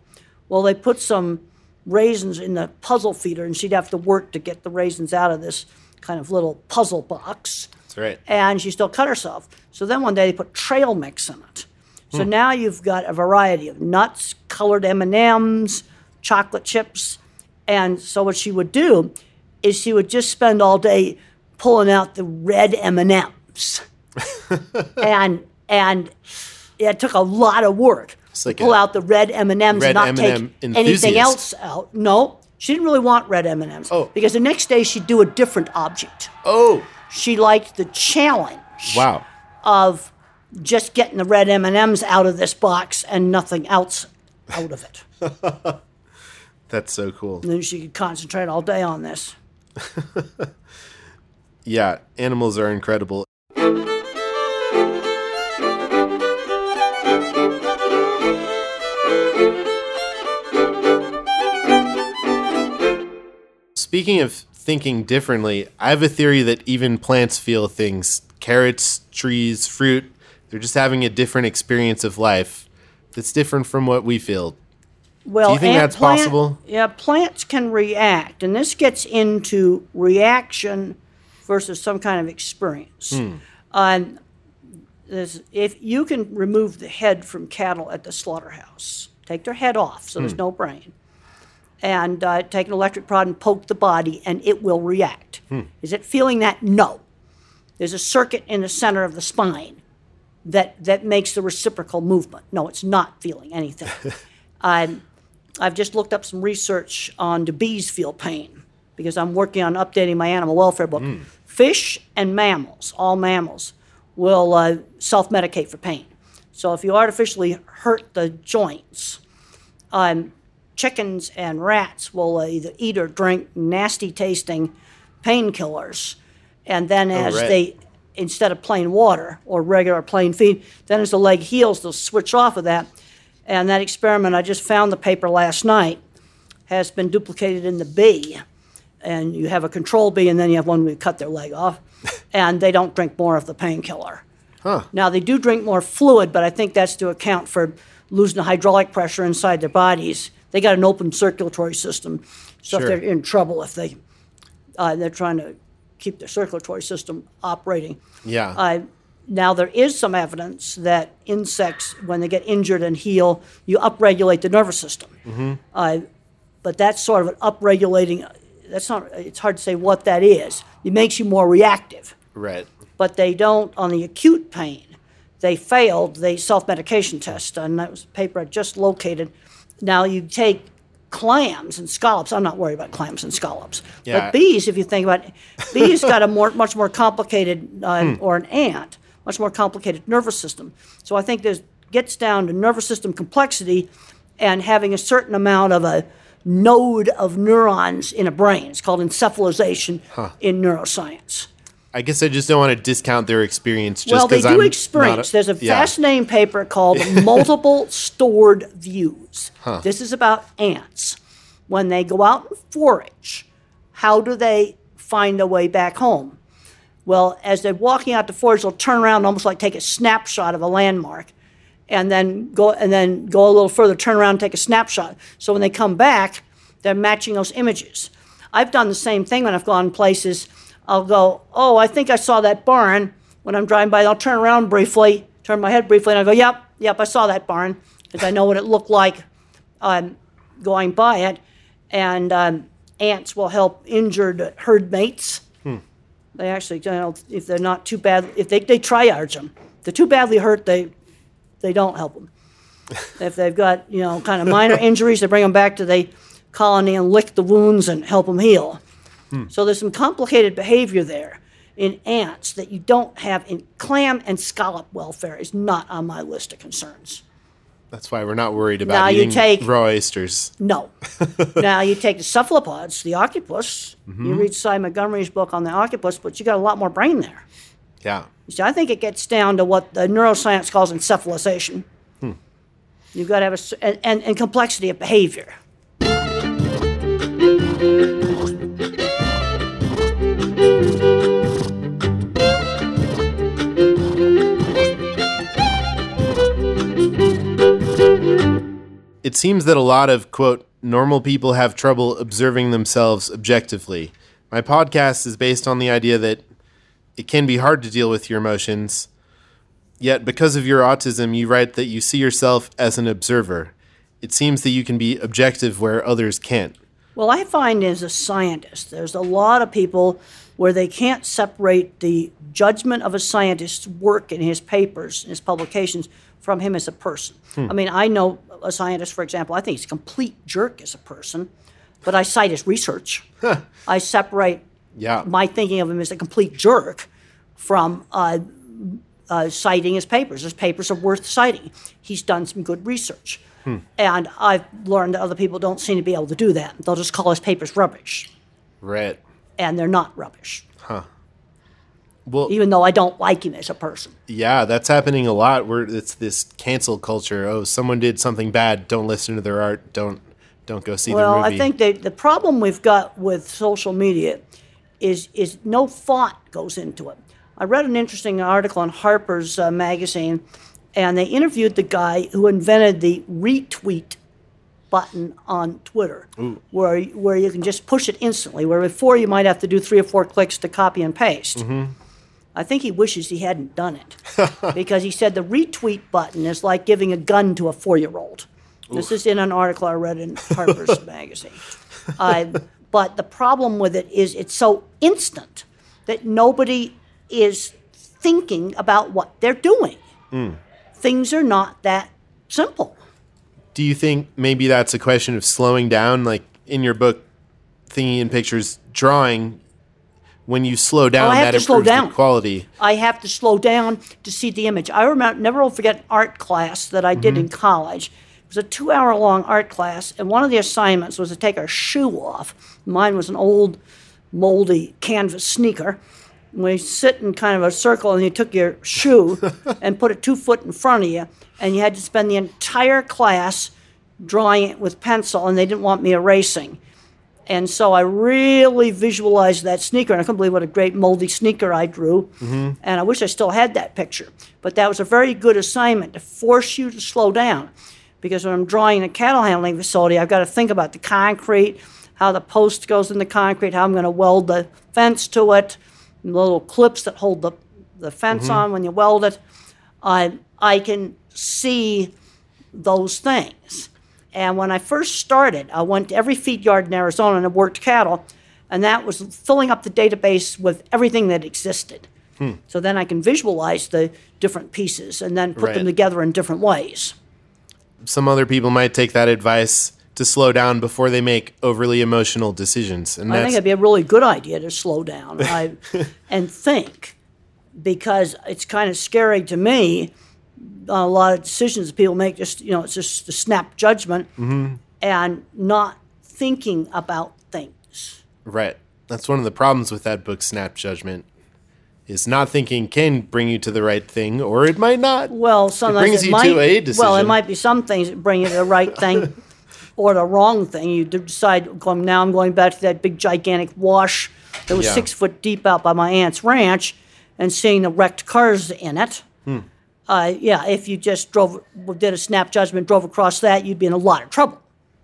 Speaker 2: Well, they put some raisins in the puzzle feeder, and she'd have to work to get the raisins out of this kind of little puzzle box
Speaker 1: That's right.
Speaker 2: and she still cut herself. So then one day they put trail mix in it. So hmm. now you've got a variety of nuts, colored M and M's, chocolate chips, and so what she would do is she would just spend all day pulling out the red M and and and it took a lot of work
Speaker 1: like
Speaker 2: to pull out the red M and M's and not
Speaker 1: M&M
Speaker 2: take anything else out. No, she didn't really want red M and M's
Speaker 1: Oh.
Speaker 2: because the next day she'd do a different object
Speaker 1: Oh,
Speaker 2: she liked the challenge
Speaker 1: wow.
Speaker 2: of just getting the red M&Ms out of this box and nothing else out of it.
Speaker 1: That's so cool.
Speaker 2: And then she could concentrate all day on this.
Speaker 1: Yeah, animals are incredible. Speaking of thinking differently, I have a theory that even plants feel things. Carrots, trees, fruit, they're just having a different experience of life that's different from what we feel.
Speaker 2: Well,
Speaker 1: Do you think that's
Speaker 2: plant-
Speaker 1: possible?
Speaker 2: Yeah, plants can react, and this gets into reaction versus some kind of experience.
Speaker 1: Hmm.
Speaker 2: Um, there's- if you can remove the head from cattle at the slaughterhouse, take their head off, so there's
Speaker 1: Hmm.
Speaker 2: no brain, and uh, take an electric prod and poke the body, and it will react.
Speaker 1: Hmm.
Speaker 2: Is it feeling that? No. There's a circuit in the center of the spine that that makes the reciprocal movement. No, it's not feeling anything. um, I've just looked up some research on do bees feel pain because I'm working on updating my animal welfare book. Fish and mammals, all mammals, will uh, self medicate for pain. So if you artificially hurt the joints, um, chickens and rats will either eat or drink nasty tasting painkillers. And then oh, as
Speaker 1: right.
Speaker 2: they, instead of plain water or regular plain feed, then as the leg heals, they'll switch off of that. And that experiment, I just found the paper last night, has been duplicated in the bee. And you have a control bee, and then you have one where you cut their leg off, and they don't drink more of the painkiller. Huh. Now, they do drink more fluid, but I think that's to account for losing the hydraulic pressure inside their bodies. They got an open circulatory system, so
Speaker 1: Sure.
Speaker 2: if they're in trouble if they uh, they're trying to keep their circulatory system operating.
Speaker 1: Yeah.
Speaker 2: Uh, now there is some evidence that insects, when they get injured and heal, you upregulate the nervous system. Mm-hmm. Uh, but that's sort of an upregulating. That's not. It's hard to say what that is. It makes you more reactive
Speaker 1: right.
Speaker 2: but they don't on the acute pain. They failed the self-medication test, and that was a paper I just located. Now you take clams and scallops. I'm not worried about clams and scallops,
Speaker 1: Yeah.
Speaker 2: but bees. If you think about it, bees got a more, much more complicated, uh, or an ant, much more complicated nervous system. So I think there's gets down to nervous system complexity, and having a certain amount of a node of neurons in a brain. It's called encephalization in neuroscience.
Speaker 1: I guess I just don't want to discount their experience just
Speaker 2: Well, they do
Speaker 1: I'm
Speaker 2: experience.
Speaker 1: not
Speaker 2: There's a
Speaker 1: yeah.
Speaker 2: fascinating paper called Multiple Stored Views. This is about ants. When they go out and forage, how do they find their way back home? Well, as they're walking out to forage, they'll turn around almost like take a snapshot of a landmark and then go and then go a little further, turn around and take a snapshot. So when they come back, they're matching those images. I've done the same thing when I've gone places. I'll go, oh, I think I saw that barn when I'm driving by. I'll turn around briefly, turn my head briefly, and I'll go, yep, yep, I saw that barn because I know what it looked like um, going by it. And um, ants will help injured herd mates. They actually, you know, if they're not too bad, if they, they triage them. If they're too badly hurt, they they don't help them. if they've got you know kind of minor injuries, they bring them back to the colony and lick the wounds and help them heal. Hmm. So there's some complicated behavior there in ants that you don't have in clam and scallop welfare is not on my list of concerns.
Speaker 1: That's why we're not worried about
Speaker 2: Now you
Speaker 1: eating
Speaker 2: take-
Speaker 1: raw oysters.
Speaker 2: No. now you take the cephalopods, the octopus. Mm-hmm. You read Sy Montgomery's book on the octopus, but you got a lot more brain there.
Speaker 1: Yeah.
Speaker 2: You see, I think it gets down to what the neuroscience calls encephalization. Hmm. You've got to have a and, and, and complexity of behavior.
Speaker 1: It seems that a lot of, quote, normal people have trouble observing themselves objectively. My podcast is based on the idea that it can be hard to deal with your emotions. Yet, because of your autism, you write that you see yourself as an observer. It seems that you can be objective where others can't.
Speaker 2: Well, I find as a scientist, there's a lot of people where they can't separate the judgment of a scientist's work in his papers, in his publications, from him as a person. Hmm. I mean, I know a scientist, for example, I think he's a complete jerk as a person, but I cite his research. I separate
Speaker 1: Yeah.
Speaker 2: my thinking of him as a complete jerk from uh, uh, citing his papers. His papers are worth citing. He's done some good research. And I've learned that other people don't seem to be able to do that. They'll just call his papers rubbish,
Speaker 1: right.
Speaker 2: and they're not rubbish,
Speaker 1: Well,
Speaker 2: even though I don't like him as a person.
Speaker 1: yeah, that's happening a lot where it's this cancel culture. Oh, someone did something bad. Don't listen to their art. Don't don't go see
Speaker 2: Well,
Speaker 1: their movie.
Speaker 2: I think that the problem we've got with social media is is no thought goes into it. I read an interesting article in Harper's uh, magazine, and they interviewed the guy who invented the retweet button on Twitter, where where you can just push it instantly. Where before you might have to do three or four clicks to copy and paste. I think he wishes he hadn't done it because he said the retweet button is like giving a gun to a four-year-old. This is in an article I read in Harper's magazine. Uh, but the problem with it is it's so instant that nobody is thinking about what they're doing. Things are not that simple.
Speaker 1: Do you think maybe that's a question of slowing down? Like in your book, Thinking in Pictures, drawing, when you slow down,
Speaker 2: Oh, I have
Speaker 1: that
Speaker 2: to slow
Speaker 1: improves
Speaker 2: down.
Speaker 1: the quality.
Speaker 2: I have to slow down to see the image. I remember, never will forget an art class that I did in mm-hmm. college. It was a two hour long art class, and one of the assignments was to take our shoe off. Mine was an old, moldy canvas sneaker. We sit in kind of a circle, and you took your shoe and put it two foot in front of you, and you had to spend the entire class drawing it with pencil, and they didn't want me erasing. And so I really visualized that sneaker, and I couldn't believe what a great moldy sneaker I drew. Mm-hmm. And I wish I still had that picture. But that was a very good assignment to force you to slow down. Because when I'm drawing a cattle handling facility, I've got to think about the concrete, how the post goes in the concrete, how I'm going to weld the fence to it, and the little clips that hold the, the fence mm-hmm. on when you weld it. I, I can see those things. And when I first started, I went to every feed yard in Arizona and I worked cattle, and that was filling up the database with everything that existed. Hmm. So then I can visualize the different pieces and then put them together in different ways.
Speaker 1: Some other people might take that advice to slow down before they make overly emotional decisions. And
Speaker 2: I think it'd be a really good idea to slow down I, and think, because it's kind of scary to me. A lot of decisions people make just you know it's just a snap judgment and not thinking about things.
Speaker 1: right. That's one of the problems with that book, Snap Judgment, is not thinking can bring you to the right thing, or it might not.
Speaker 2: Well, sometimes
Speaker 1: brings
Speaker 2: it
Speaker 1: you
Speaker 2: might,
Speaker 1: to a
Speaker 2: Well, it might be some things that bring you to the right thing or the wrong thing. You decide, going, now I'm going back to that big gigantic wash that was
Speaker 1: Yeah.
Speaker 2: six foot deep out by my aunt's ranch and seeing the wrecked cars in it.
Speaker 1: Hmm.
Speaker 2: Uh, yeah, if you just drove, did a snap judgment, drove across that, you'd be in a lot of trouble.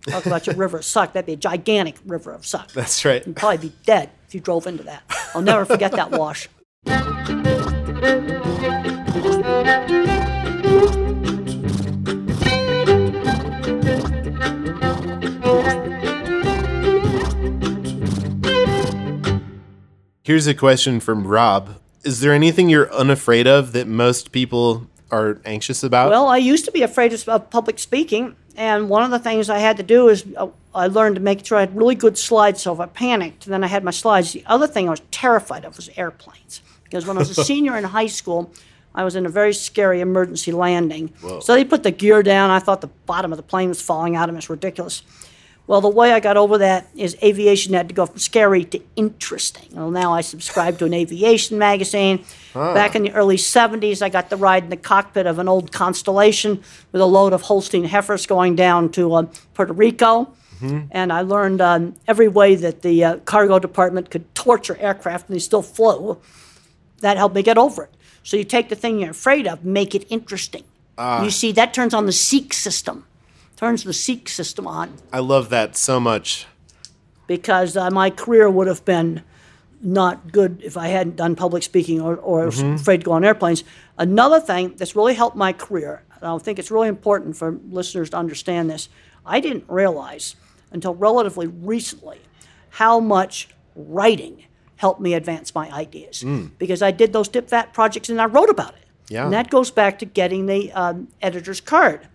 Speaker 2: Talk about your river of suck. That'd be a gigantic river of suck.
Speaker 1: That's right.
Speaker 2: You'd probably be dead if you drove into that. I'll never forget that wash.
Speaker 1: Here's a question from Rob. Is there anything you're unafraid of that most people are anxious about?
Speaker 2: Well, I used to be afraid of, public speaking, and one of the things I had to do is uh, I learned to make sure I had really good slides. So if I panicked, then I had my slides. The other thing I was terrified of was airplanes, because when I was a senior in high school, I was in a very scary emergency landing. So they put the gear down. I thought the bottom of the plane was falling out of me. It's ridiculous. Well, the way I got over that is aviation had to go from scary to interesting. Well, now I subscribe to an aviation magazine. Back in the early 70s, I got to ride in the cockpit of an old Constellation with a load of Holstein heifers going down to uh, Puerto Rico. And I learned um, every way that the uh, cargo department could torture aircraft and they still flew. That helped me get over it. So you take the thing you're afraid of, make it interesting. You see, that turns on the seek system, turns the seek system on
Speaker 1: I love that so much.
Speaker 2: because uh, my career would have been not good if I hadn't done public speaking or, or was afraid to go on airplanes. Another thing that's really helped my career, and I think it's really important for listeners to understand this, I didn't realize until relatively recently how much writing helped me advance my ideas because I did those dip vat projects and I wrote about it.
Speaker 1: Yeah.
Speaker 2: And that goes back to getting the um, editor's card.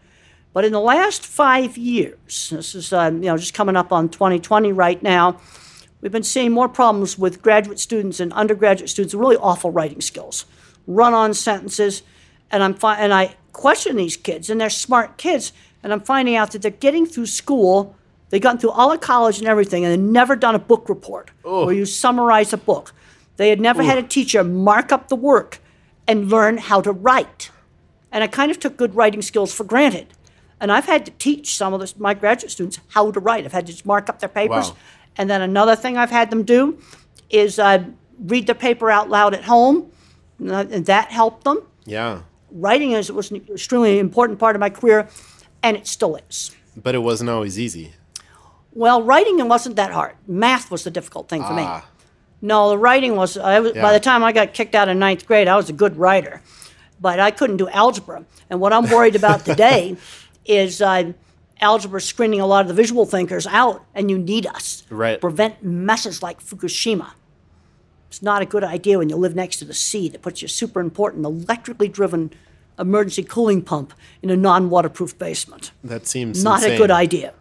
Speaker 2: But in the last five years, this is um, you know just coming up on 2020 right now, we've been seeing more problems with graduate students and undergraduate students with really awful writing skills, run-on sentences, and I'm fi- and I question these kids, and they're smart kids, and I'm finding out that they're getting through school. They've gotten through all of college and everything, and they've never done a book report where you summarize a book. They had never had a teacher mark up the work and learn how to write and I kind of took good writing skills for granted. And I've had to teach some of this, my graduate students how to write. I've had to just mark up their papers.
Speaker 1: Wow.
Speaker 2: And then another thing I've had them do is uh, read the paper out loud at home, and that- helped them.
Speaker 1: Yeah.
Speaker 2: Writing is was an extremely important part of my career, and it still is.
Speaker 1: But it wasn't always easy.
Speaker 2: Well, writing wasn't that hard. Math was the difficult thing for me.
Speaker 1: Ah.
Speaker 2: No, the writing was. I was
Speaker 1: Yeah.
Speaker 2: By the time I got kicked out of ninth grade, I was a good writer, but I couldn't do algebra. And what I'm worried about today is uh, algebra screening a lot of the visual thinkers out, and you need us
Speaker 1: Right.
Speaker 2: to prevent messes like Fukushima. It's not a good idea when you live next to the sea that puts your super important electrically driven emergency cooling pump in a non-waterproof basement.
Speaker 1: That seems
Speaker 2: Not a good idea.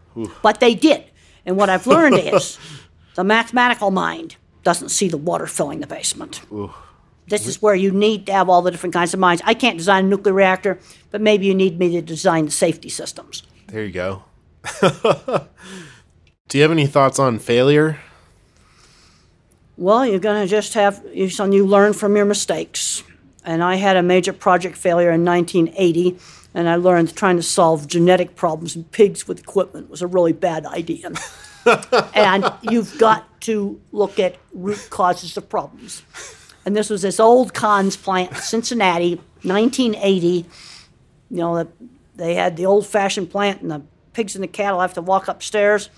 Speaker 2: But they did. And what I've learned is the mathematical mind doesn't see the water filling the basement. This is where you need to have all the different kinds of minds. I can't design a nuclear reactor, but maybe you need me to design the safety systems.
Speaker 1: There you go. Do you have any thoughts on failure?
Speaker 2: Well, you're going to just have you you learn from your mistakes. And I had a major project failure in 1980, and I learned trying to solve genetic problems in pigs with equipment was a really bad idea. and you've got to look at root causes of problems. And this was this old Cons plant, Cincinnati, 1980. You know, the- they had the old-fashioned plant, and the pigs and the cattle have to walk upstairs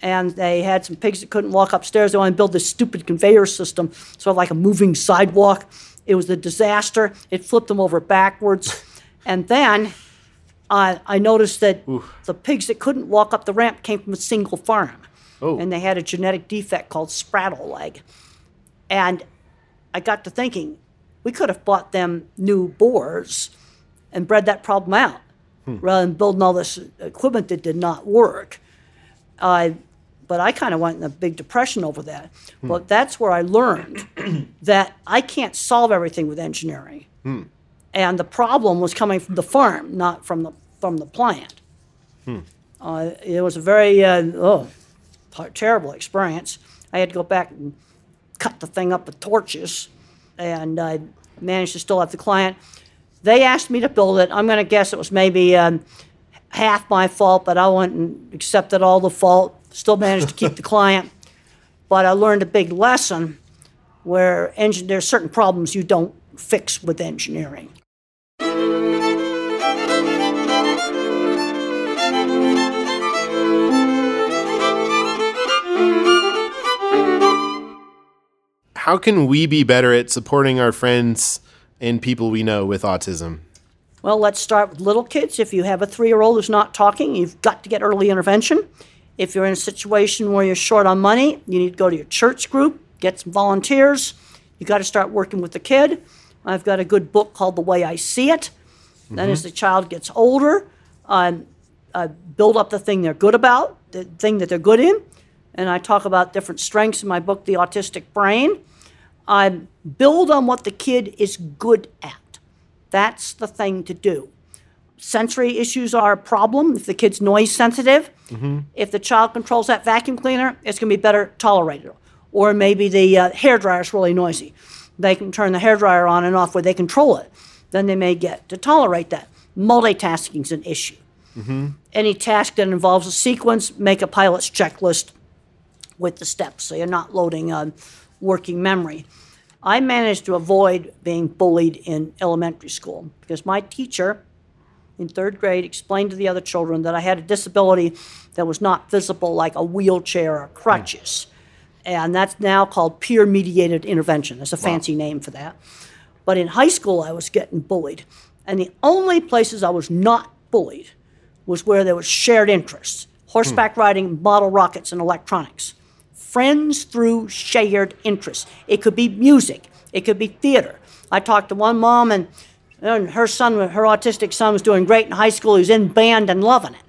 Speaker 2: and they had some pigs that couldn't walk upstairs. They wanted to build this stupid conveyor system, sort of like a moving sidewalk. It was a disaster. It flipped them over backwards. and then uh, I noticed that the pigs that couldn't walk up the ramp came from a single farm.
Speaker 1: Oh.
Speaker 2: And they had a genetic defect called spraddle leg. And I got to thinking, we could have bought them new boars and bred that problem out rather than building all this equipment that did not work. Uh, but I kind of went in a big depression over that. But that's where I learned that I can't solve everything with engineering. And the problem was coming from the farm, not from the from the plant. Uh, it was a very uh, oh, terrible experience. I had to go back and cut the thing up with torches, and I managed to still have the client. They asked me to build it. I'm going to guess it was maybe um, half my fault, but I went and accepted all the fault. Still managed to keep the client, but I learned a big lesson where engine, are certain problems you don't fix with engineering.
Speaker 1: How can we be better at supporting our friends and people we know with autism?
Speaker 2: Well, let's start with little kids. If you have a three year old who's not talking, you've got to get early intervention. If you're in a situation where you're short on money, you need to go to your church group, get some volunteers. You got to start working with the kid. I've got a good book called The Way I See It. Then, as the child gets older, um, uh, build up the thing they're good about, the thing that they're good in. And I talk about different strengths in my book, The Autistic Brain. I build on what the kid is good at. That's the thing to do. Sensory issues are a problem if the kid's noise sensitive. Mm-hmm. If the child controls that vacuum cleaner, it's going to be better tolerated. Or maybe the uh, hair dryer is really noisy. They can turn the hair dryer on and off where they control it. Then they may get to tolerate that. Multitasking is an issue. Mm-hmm. Any task that involves a sequence, make a pilot's checklist with the steps so you're not loading on working memory. I managed to avoid being bullied in elementary school because my teacher in third grade explained to the other children that I had a disability that was not visible, like a wheelchair or crutches. And that's now called peer mediated intervention. That's a fancy name for that. But in high school, I was getting bullied. And the only places I was not bullied was where there was shared interests horseback hmm. riding, model rockets, and electronics friends through shared interests. It could be music, it could be theater. I talked to one mom, and, and her son, her autistic son, was doing great in high school. He was in band and loving it.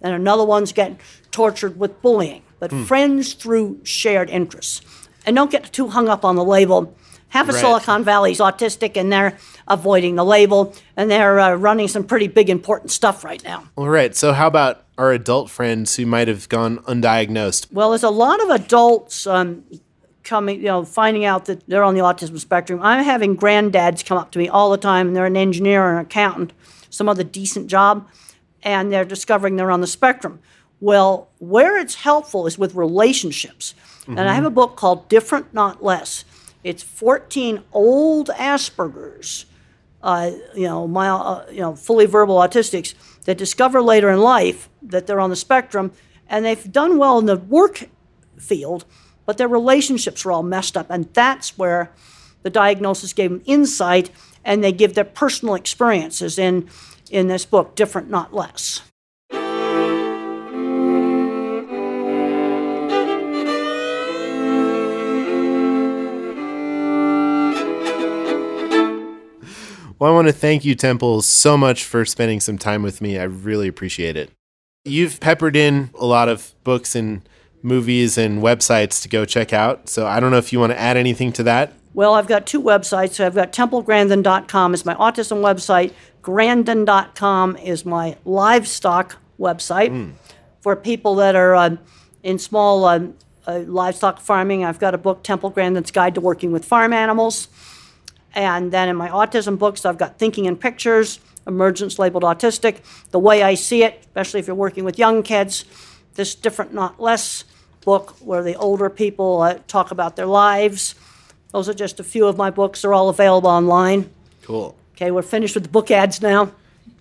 Speaker 2: And another one's getting tortured with bullying. But friends through shared interests. And don't get too hung up on the label. Half of
Speaker 1: Right.
Speaker 2: Silicon Valley's autistic, and they're avoiding the label, and they're uh, running some pretty big, important stuff right now.
Speaker 1: All right. So, how about our adult friends who might have gone undiagnosed?
Speaker 2: Well, there's a lot of adults um, coming, you know, finding out that they're on the autism spectrum. I'm having granddads come up to me all the time, and they're an engineer or an accountant, some other decent job, and they're discovering they're on the spectrum. Well, where it's helpful is with relationships. And I have a book called Different Not Less. It's 14 old Asperger's uh, you know, my, uh, you know, fully verbal autistics that discover later in life that they're on the spectrum, and they've done well in the work field, but their relationships are all messed up, and that's where the diagnosis gave them insight, and they give their personal experiences in in this book, different, not less.
Speaker 1: Well, I want to thank you, Temple, so much for spending some time with me. I really appreciate it. You've peppered in a lot of books and movies and websites to go check out. So I don't know if you want to add anything to that.
Speaker 2: Well, I've got two websites. So I've got templegrandin.com is my autism website. Grandin.com is my livestock website for people that are uh, in small uh, uh, livestock farming. I've got a book, Temple Grandin's Guide to Working with Farm Animals. And then in my autism books, I've got Thinking in Pictures, Emergence Labeled Autistic, The Way I See It, especially if you're working with young kids, This Different Not Less book, where the older people uh, talk about their lives. Those are just a few of my books. They're all available online.
Speaker 1: Cool.
Speaker 2: Okay, we're finished with the book ads now.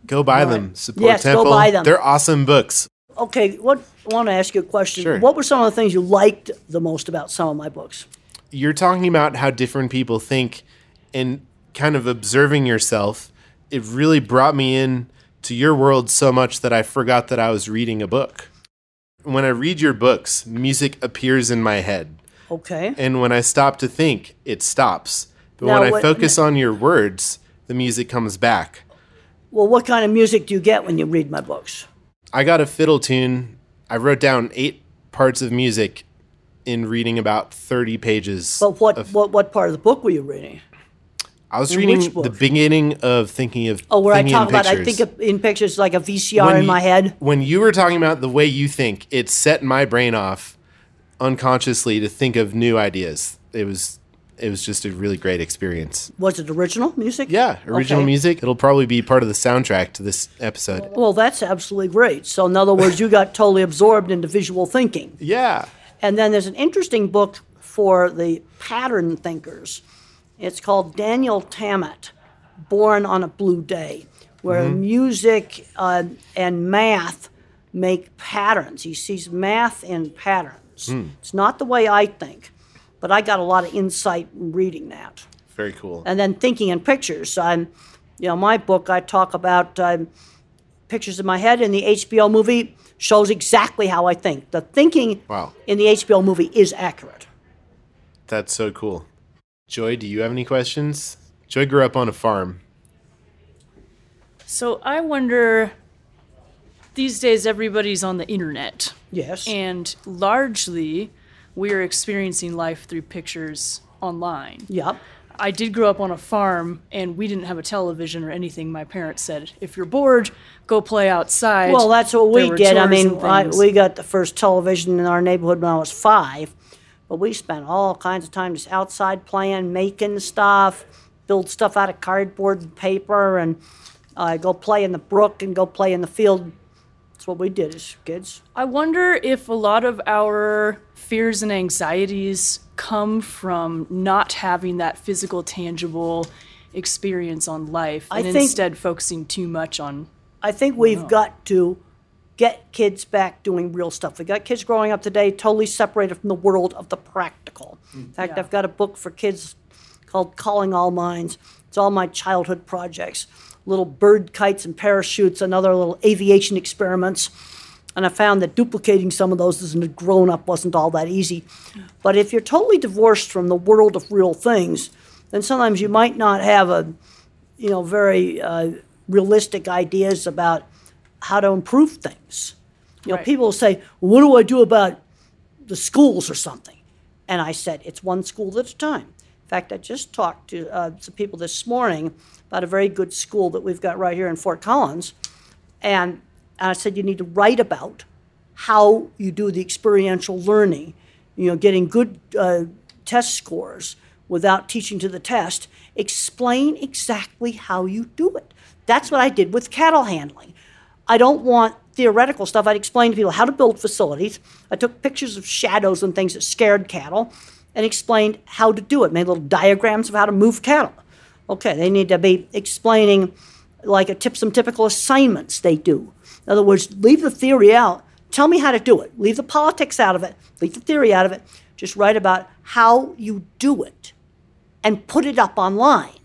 Speaker 1: Go buy them. Support
Speaker 2: Yes, go buy them.
Speaker 1: They're awesome books.
Speaker 2: Okay, what I want to ask you a question.
Speaker 1: Sure.
Speaker 2: What were some of the things you liked the most about some of my books?
Speaker 1: You're talking about how different people think and kind of observing yourself. It really brought me in to your world so much that I forgot that I was reading a book. When I read your books, music appears in my head.
Speaker 2: Okay.
Speaker 1: And when I stop to think, it stops. But
Speaker 2: Now,
Speaker 1: when I
Speaker 2: what-
Speaker 1: focus on your words, the music comes back.
Speaker 2: Well, what kind of music do you get when you read my books?
Speaker 1: I got a fiddle tune. I wrote down eight parts of music in reading about 30 pages.
Speaker 2: But what,
Speaker 1: of-
Speaker 2: what what part of the book were you reading?
Speaker 1: I was
Speaker 2: in
Speaker 1: reading the beginning of thinking of
Speaker 2: Oh, where I talk about I think of, in pictures like a VCR
Speaker 1: When
Speaker 2: in
Speaker 1: you-
Speaker 2: my head.
Speaker 1: When you were talking about the way you think, it set my brain off unconsciously to think of new ideas. It was it was just a really great experience.
Speaker 2: Was it original music?
Speaker 1: Yeah, original
Speaker 2: Okay.
Speaker 1: music. It'll probably be part of the soundtrack to this episode.
Speaker 2: Well, that's absolutely great. So, in other words, you got totally absorbed into visual thinking.
Speaker 1: Yeah.
Speaker 2: And then there's an interesting book for the pattern thinkers. It's called Daniel Tammet, Born on a Blue Day, where music uh, and math make patterns. He sees math in patterns. It's not the way I think, but I got a lot of insight reading that
Speaker 1: Very cool.
Speaker 2: and then thinking in pictures. I'm, you know, my book I talk about um, pictures in my head, and the HBO movie shows exactly how I think. The thinking
Speaker 1: Wow.
Speaker 2: in the HBO movie is accurate.
Speaker 1: That's so cool. Joy, do you have any questions? Joy grew up on a farm.
Speaker 3: So I wonder these days everybody's on the internet.
Speaker 2: Yes.
Speaker 3: And largely we're experiencing life through pictures online.
Speaker 2: yep.
Speaker 3: I did grow up on a farm and we didn't have a television or anything. My parents said, if you're bored, go play outside.
Speaker 2: Well, that's what
Speaker 3: There
Speaker 2: we
Speaker 3: were
Speaker 2: did. I mean, I, we got the first television in our neighborhood when I was five, but we spent all kinds of time just outside playing, making stuff, build stuff out of cardboard and paper, and uh, go play in the brook and go play in the field. That's what we did as kids.
Speaker 3: I wonder if a lot of our fears and anxieties come from not having that physical, tangible experience on life
Speaker 2: I
Speaker 3: and
Speaker 2: think-
Speaker 3: instead focusing too much on
Speaker 2: I think we've got to get kids back doing real stuff. We got kids growing up today totally separated from the world of the practical. In fact,
Speaker 3: Yeah.
Speaker 2: I've got a book for kids called Calling All Minds. It's all my childhood projects little bird kites and parachutes and other little aviation experiments. And I found that duplicating some of those as a grown up wasn't all that easy. But if you're totally divorced from the world of real things, then sometimes you might not have a you know, very uh, realistic ideas about how to improve things. You know,
Speaker 3: Right.
Speaker 2: people will say, well, "What do I do about the schools or something?" And I said, "It's one school at a time." In fact, I just talked to uh, some people this morning about a very good school that we've got right here in Fort Collins, and I said, "You need to write about how you do the experiential learning. You know, getting good uh, test scores." without teaching to the test, explain exactly how you do it. That's what I did with cattle handling. I don't want theoretical stuff. I'd explain to people how to build facilities. I took pictures of shadows and things that scared cattle and explained how to do it, made little diagrams of how to move cattle. Okay, they need to be explaining like a tip some typical assignments they do. In other words, leave the theory out. Tell me how to do it. Leave the politics out of it. Leave the theory out of it. Just write about how you do it and put it up online.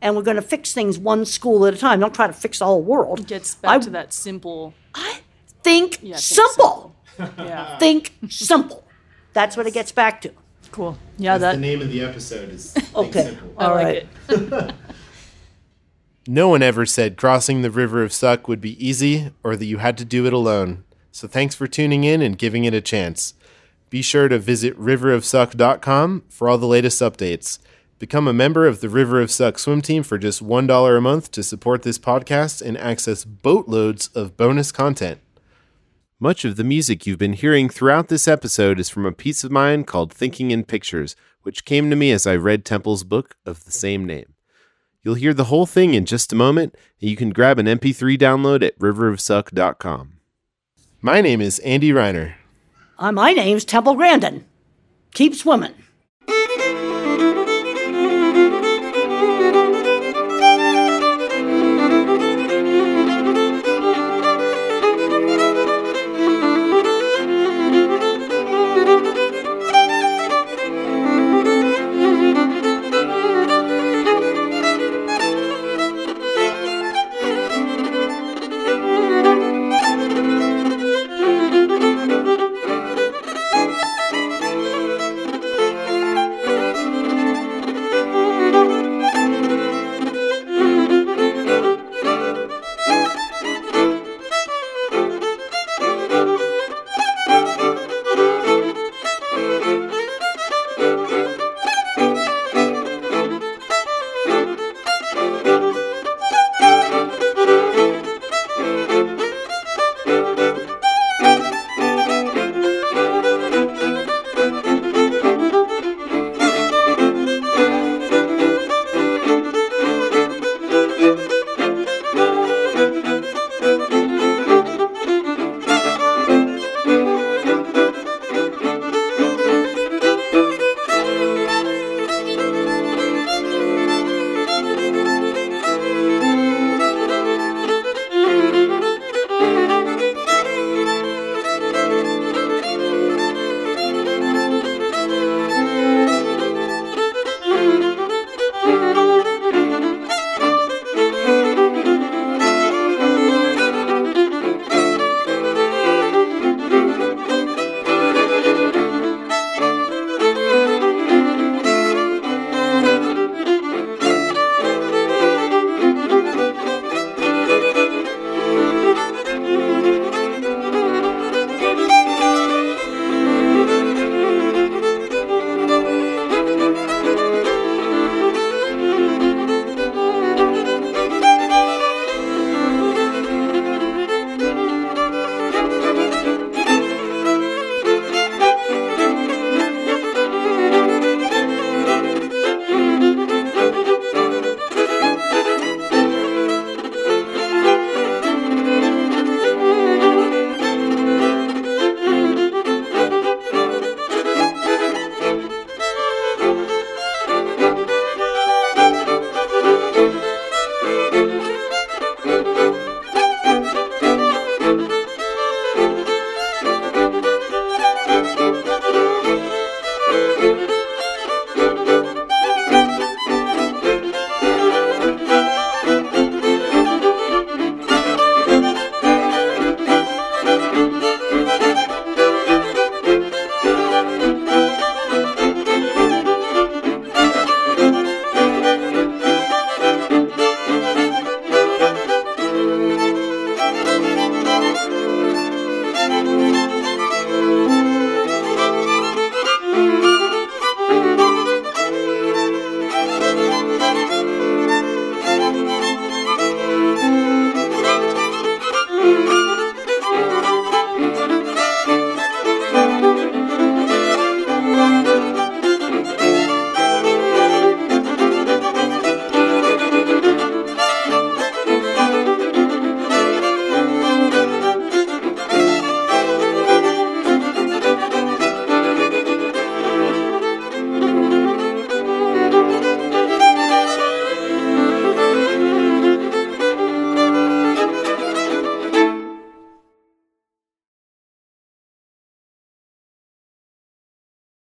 Speaker 2: And we're going to fix things one school at a time. Don't try to fix the whole world.
Speaker 3: gets back
Speaker 2: I
Speaker 3: to that simple I
Speaker 2: Think
Speaker 3: Yeah, think
Speaker 2: simple.
Speaker 3: yeah
Speaker 2: Think simple. That's what it gets back to.
Speaker 3: cool yeah That's that the
Speaker 1: name of the episode is
Speaker 2: Okay.
Speaker 3: I
Speaker 2: All
Speaker 3: like
Speaker 1: No one ever said crossing the River of Suck would be easy or that you had to do it alone. So thanks for tuning in and giving it a chance. Be sure to visit riverofsuck.com for all the latest updates. Become a member of the River of Suck swim team for just $1 a month to support this podcast and access boatloads of bonus content. Much of the music you've been hearing throughout this episode is from a piece of mine called Thinking in Pictures, which came to me as I read Temple's book of the same name. You'll hear the whole thing in just a moment, and you can grab an MP3 download at riverofsuck.com. My name is Andy Reiner.
Speaker 2: Uh, my name's Temple Grandin. Keep swimming.